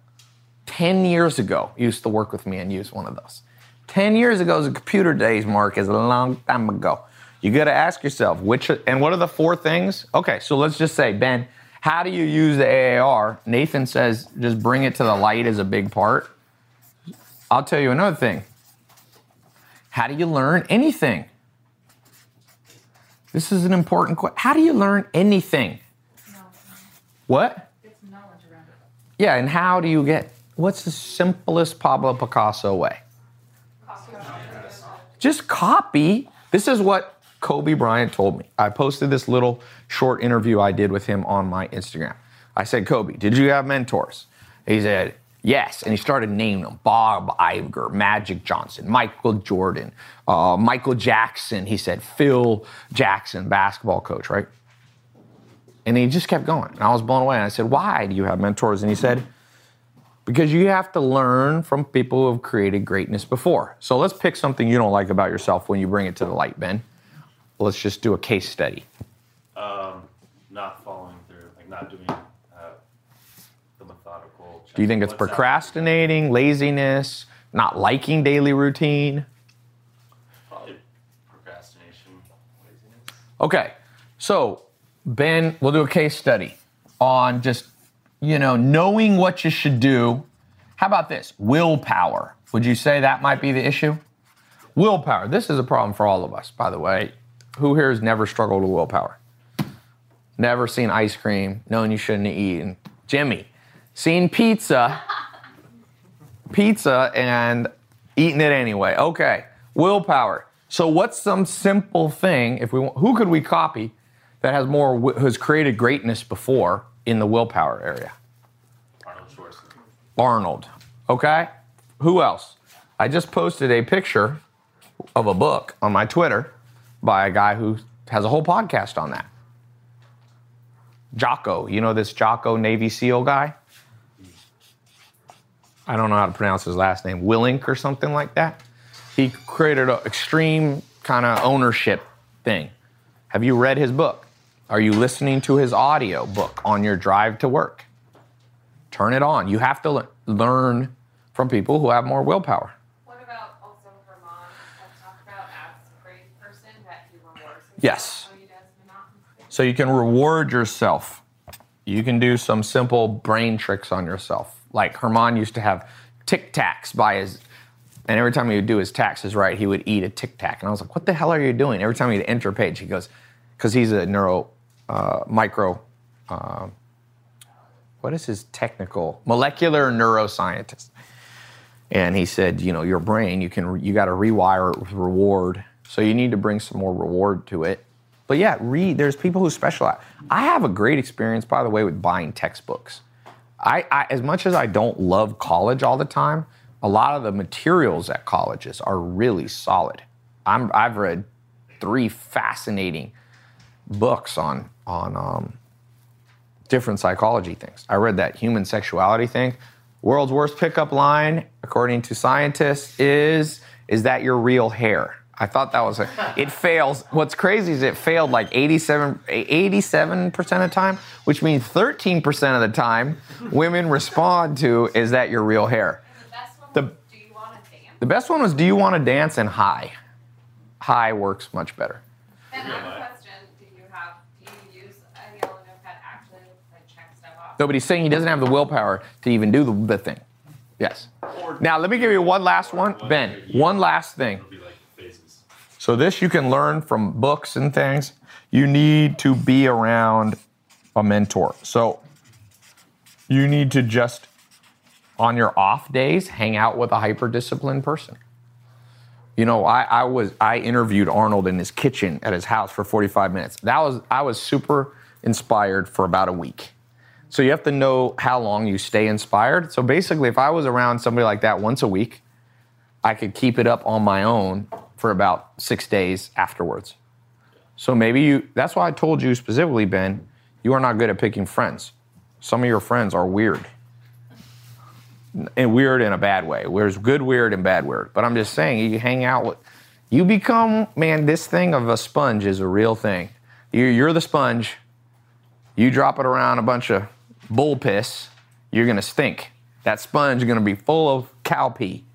10 years ago, used to work with me and use one of those. 10 years ago is a computer days, Mark, is a long time ago. You got to ask yourself which, and what are the four things? Okay, so let's just say, Ben, how do you use the AAR? Nathan says just bring it to the light is a big part. I'll tell you another thing. How do you learn anything? This is an important question. How do you learn anything? What? It's knowledge around it. Yeah, and how do you get, what's the simplest Pablo Picasso way? Just copy. This is what Kobe Bryant told me. I posted this little short interview I did with him on my Instagram. I said, Kobe, did you have mentors? He said, yes. And he started naming them Bob Iger, Magic Johnson, Michael Jordan, uh, Michael Jackson. He said, Phil Jackson, basketball coach, right? And he just kept going. And I was blown away. And I said, Why do you have mentors? And he said, Because you have to learn from people who have created greatness before. So let's pick something you don't like about yourself when you bring it to the light, Ben. Let's just do a case study. Um, not following through, like not doing. Do you think it's procrastinating, laziness, not liking daily routine? Probably procrastination, laziness. Okay, so Ben, we'll do a case study on just, you know, knowing what you should do. How about this? Willpower. Would you say that might be the issue? Willpower. This is a problem for all of us, by the way. Who here has never struggled with willpower? Never seen ice cream, known you shouldn't have eaten. Jimmy, seen pizza, pizza, and eating it anyway. Okay, willpower. So, what's some simple thing if we want, who could we copy that has more has created greatness before in the willpower area? Arnold Schwarzenegger. Arnold. Okay? Who else? I just posted a picture of a book on my Twitter by a guy who has a whole podcast on that. Jocko. You know this Jocko Navy SEAL guy? I don't know how to pronounce his last name. Willink or something like that. He created an extreme kind of ownership thing. Have you read his book? Are you listening to his audio book on your drive to work? turn it on. You have to le- learn from people who have more willpower. What about also Herman that talked about as a great person that he rewards himself? Yes. How he does monotonous So you can reward yourself. You can do some simple brain tricks on yourself. Like Herman used to have tic tacs by his, and every time he would do his taxes right, he would eat a tic tac. And I was like, what the hell are you doing? Every time he'd enter a page, he goes, because he's a neuro, uh, micro, uh, what is his technical, molecular neuroscientist. And he said, you know, your brain, you can, you got to rewire it with reward. So you need to bring some more reward to it. But yeah, read. There's people who specialize. I have a great experience, by the way, with buying textbooks. I, I as much as I don't love college all the time, a lot of the materials at colleges are really solid. I'm, I've read three fascinating books on on um, different psychology things. I read that human sexuality thing. World's worst pickup line, according to scientists, is is that your real hair? I thought that was a, it fails. What's crazy is it failed like 87 87% of the time, which means 13% of the time women respond to is that your real hair. The best one The- was, do you want to dance? The best one was do you want to dance and high. High works much better. And I have a question. Do you have, do you use a yellow notepad actually like check stuff off? Nobody's saying he doesn't have the willpower to even do the, the thing. Yes. Now, let me give you one last one. Ben, one last thing. It'll be like phases. So, this you can learn from books and things. You need to be around a mentor. So, you need to just, on your off days, hang out with a hyper disciplined person. You know, I, I was I interviewed Arnold in his kitchen at his house for 45 minutes. That was I was super inspired for about a week. So you have to know how long you stay inspired. So basically, if I was around somebody like that once a week, I could keep it up on my own for about six days afterwards. So maybe you, that's why I told you specifically, Ben, you are not good at picking friends. Some of your friends are weird. And weird in a bad way. There's good weird and bad weird. But I'm just saying, you hang out with, you become, man, this thing of a sponge is a real thing. You- You're the sponge. You drop it around a bunch of bull piss, you're gonna stink. That sponge is gonna be full of cow pee.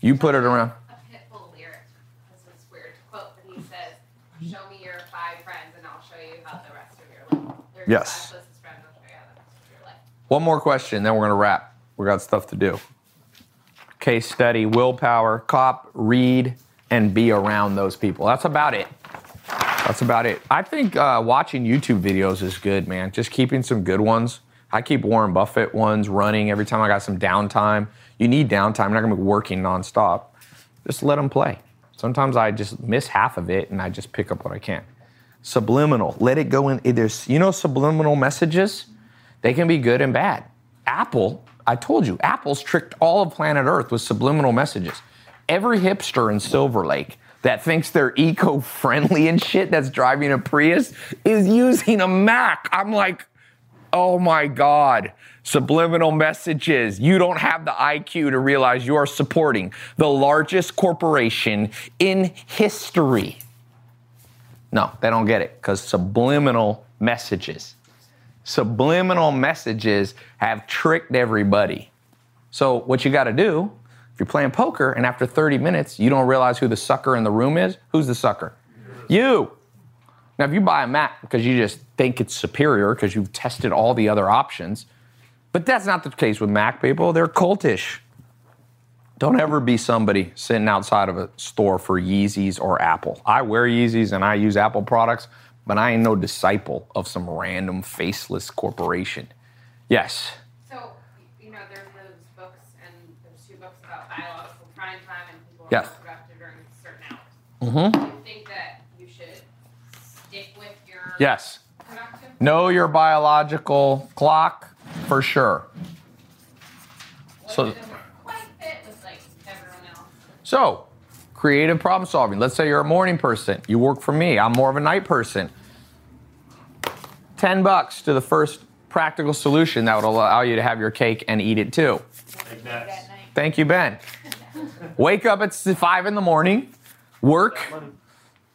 You put it around. A Pitbull lyric. This is weird to quote, but he says, "Show me your five friends, and I'll show you how the rest of your life." Your Yes. Five closest friends, I'll show you how the rest of your life. One more question, then we're gonna wrap. We got stuff to do. Case study, willpower, cop, read, and be around those people. That's about it. That's about it. I think uh, watching YouTube videos is good, man. Just keeping some good ones. I keep Warren Buffett ones running every time I got some downtime. You need downtime. You're not gonna be working nonstop. Just let them play. Sometimes I just miss half of it and I just pick up what I can. Subliminal. Let it go in. There's, you know, subliminal messages. They can be good and bad. Apple, I told you, Apple's tricked all of planet Earth with subliminal messages. Every hipster in Silver Lake that thinks they're eco friendly and shit that's driving a Prius is using a Mac. I'm like, oh my God. Subliminal messages. You don't have the IQ to realize you are supporting the largest corporation in history. No, they don't get it because subliminal messages. Subliminal messages have tricked everybody. So, what you got to do, if you're playing poker and after 30 minutes you don't realize who the sucker in the room is, who's the sucker? You. Now, if you buy a Mac because you just think it's superior because you've tested all the other options, but that's not the case with Mac people. They're cultish. Don't ever be somebody sitting outside of a store for Yeezys or Apple. I wear Yeezys and I use Apple products, but I ain't no disciple of some random faceless corporation. Yes. So, you know, there's those books, and there's two books about biological prime time and people are Yes. more productive during certain hours. Mm-hmm. Do you think that you should stick with your Yes. productive? Know your biological clock for sure. What So- if it doesn't quite fit with like everyone else? So, creative problem solving. Let's say you're a morning person. You work for me. I'm more of a night person. 10 bucks to the first practical solution that would allow you to have your cake and eat it too. Thank you, Ben. Wake up at five in the morning, work.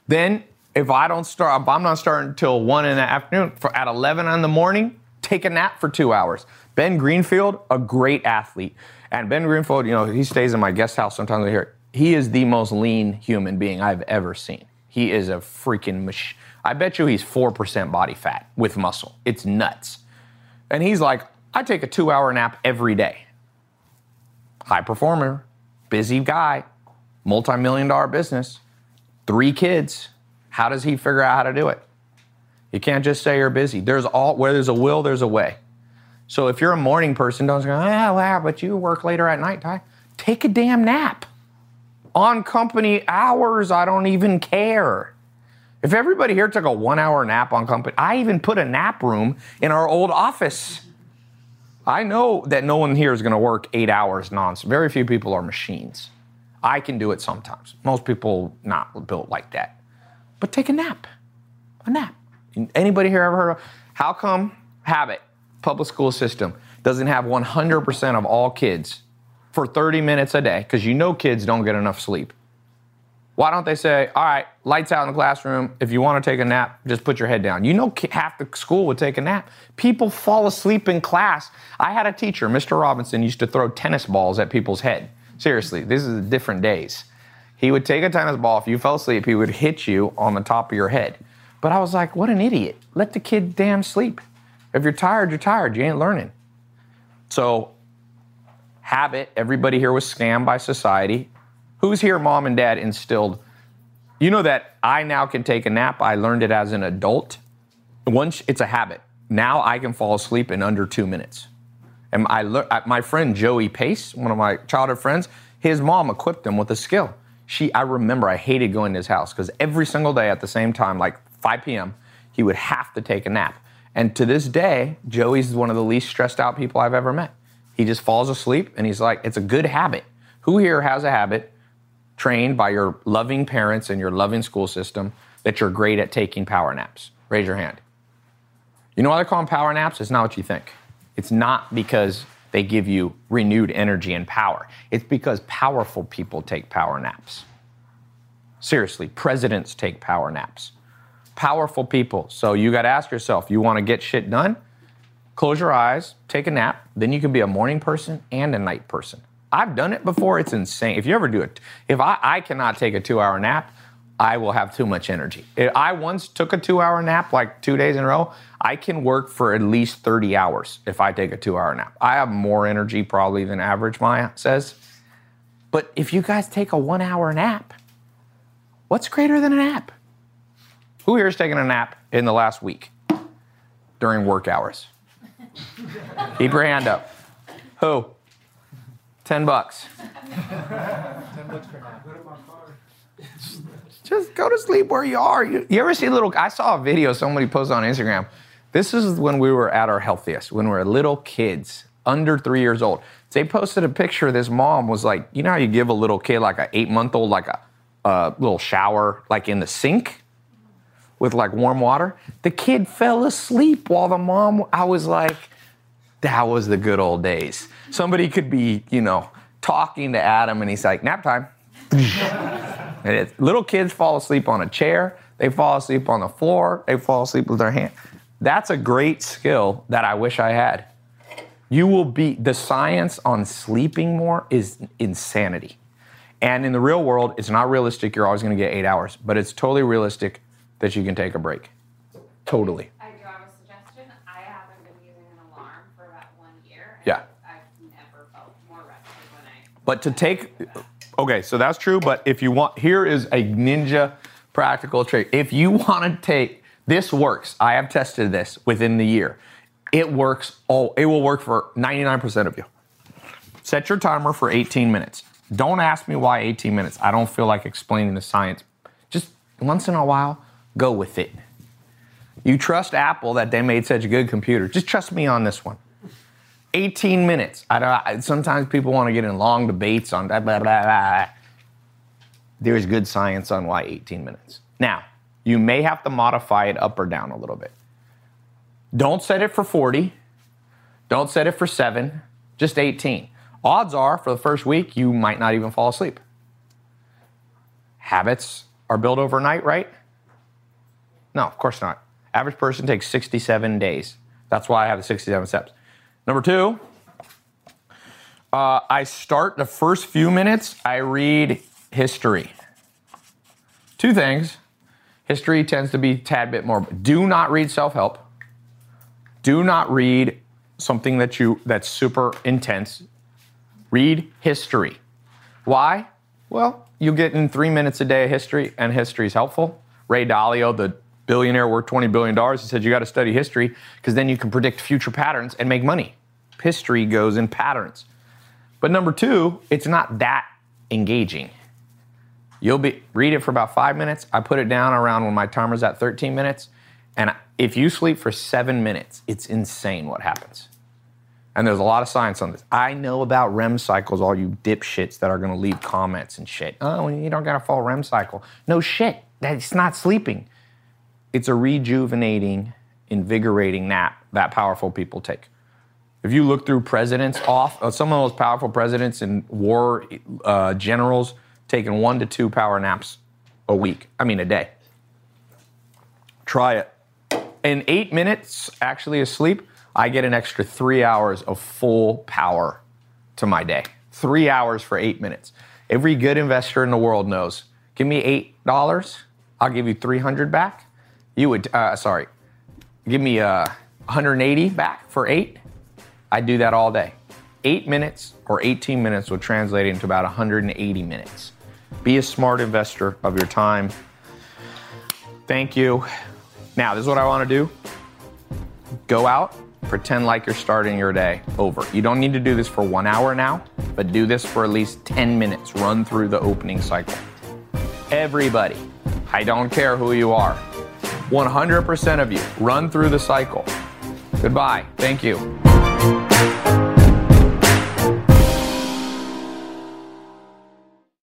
Then, if I don't start, if I'm not starting until one in the afternoon. For at 11 in the morning, take a nap for two hours. Ben Greenfield, a great athlete, and Ben Greenfield, you know, he stays in my guest house sometimes. I hear it. He is the most lean human being I've ever seen. He is a freaking machine. I bet you he's four percent body fat with muscle. It's nuts. And he's like, I take a two-hour nap every day high performer, busy guy, multi-million dollar business, three kids. How does he figure out how to do it? You can't just say you're busy. There's all where there's a will, there's a way. So if you're a morning person, don't say, ah, well, but you work later at night, Tai. Take a damn nap. On company hours, I don't even care. If everybody here took a one hour nap on company, I even put a nap room in our old office. I know that no one here is going to work eight hours nonstop. Very few people are machines. I can do it sometimes. Most people not built like that. But take a nap. A nap. Anybody here ever heard of? How come Habit public school system doesn't have 100% of all kids for 30 minutes a day? Because you know kids don't get enough sleep. Why don't they say, all right, lights out in the classroom. If you want to take a nap, just put your head down. You know, half the school would take a nap. People fall asleep in class. I had a teacher, Mr. Robinson, used to throw tennis balls at people's head. Seriously, this is different days. He would take a tennis ball. If you fell asleep, he would hit you on the top of your head. But I was like, what an idiot. Let the kid damn sleep. If you're tired, you're tired. You ain't learning. So, habit, everybody here was scammed by society. Who's here, mom and dad, instilled? You know that I now can take a nap. I learned it as an adult. Once it's a habit. Now I can fall asleep in under two minutes. And I uh, my friend Joey Pace, one of my childhood friends, his mom equipped him with a skill. She, I remember, I hated going to his house because every single day at the same time, like 5 p.m., he would have to take a nap. And to this day, Joey's one of the least stressed out people I've ever met. He just falls asleep and he's like, it's a good habit. Who here has a habit trained by your loving parents and your loving school system that you're great at taking power naps? Raise your hand. You know why they call them power naps? It's not what you think. It's not because they give you renewed energy and power. It's because powerful people take power naps. Seriously, presidents take power naps. Powerful people. So you got to ask yourself, you want to get shit done? Close your eyes, take a nap, then you can be a morning person and a night person. I've done it before. It's insane. If you ever do it, if I, I cannot take a two hour nap, I will have too much energy. If I once took a two hour nap, like two days in a row. I can work for at least 30 hours if I take a two hour nap. I have more energy probably than average Maya says. But if you guys take a one hour nap, what's greater than a nap? Who here is taking a nap in the last week during work hours? Keep your hand up. Who? 10 bucks. Ten bucks per nap. Just go to sleep where you are. You, you ever see little? I saw a video somebody posted on Instagram. This is when we were at our healthiest, when we were little kids, under three years old. They posted a picture. This mom was like, you know how you give a little kid like an eight month old like a, a little shower like in the sink with like warm water. The kid fell asleep while the mom. I was like, that was the good old days. Somebody could be, you know, talking to Adam, and he's like, nap time. And it, little kids fall asleep on a chair. They fall asleep on the floor. They fall asleep with their hand. That's a great skill that I wish I had. You will be, the science on sleeping more is insanity. And in the real world, it's not realistic. You're always going to get eight hours, but it's totally realistic that you can take a break. Totally. I do have a suggestion. I haven't been using an alarm for about one year. Yeah. I've never felt more rested when I But to take, okay, so that's true. But if you want, here is a ninja practical trick. If you want to take, this works. I have tested this within the year. It works. Oh, it will work for 99% of you. Set your timer for 18 minutes. Don't ask me why 18 minutes. I don't feel like explaining the science. Just once in a while, go with it. You trust Apple that they made such a good computer. Just trust me on this one. 18 minutes. I don't, sometimes people want to get in long debates on that. Blah, blah, blah. There's good science on why 18 minutes. Now, you may have to modify it up or down a little bit. Don't set it for 40. Don't set it for seven. Just 18. Odds are, for the first week, you might not even fall asleep. Habits are built overnight, right? No, of course not. Average person takes 67 days. That's why I have the 67 steps. Number two, uh, I start the first few minutes, I read history. Two things. History tends to be tad bit more. Do not read self help. Do not read something that you that's super intense. Read history. Why? Well, you get in three minutes a day of history, and history is helpful. Ray Dalio, the billionaire worth $20 billion, he said you got to study history because then you can predict future patterns and make money. History goes in patterns. But number two, it's not that engaging. You'll be read it for about five minutes. I put it down around when my timer's at 13 minutes. And if you sleep for seven minutes, it's insane what happens. And there's a lot of science on this. I know about REM cycles, all you dipshits that are gonna leave comments and shit. Oh, you don't gotta follow REM cycle. No shit. That's not sleeping. It's a rejuvenating, invigorating nap that powerful people take. If you look through presidents off, uh, some of those powerful presidents and war uh, generals taking one to two power naps a week. I mean, a day. Try it. In eight minutes, actually asleep, I get an extra three hours of full power to my day. Three hours for eight minutes. Every good investor in the world knows. Give me eight dollars, I'll give you three hundred back. You would, uh, sorry, give me uh, 180 back for eight. I'd do that all day. Eight minutes or 18 minutes would translate into about 180 minutes. Be a smart investor of your time. Thank you. Now, this is what I want to do. Go out, pretend like you're starting your day over. You don't need to do this for one hour now, but do this for at least 10 minutes. Run through the opening cycle. Everybody, I don't care who you are, 100% of you, run through the cycle. Goodbye. Thank you.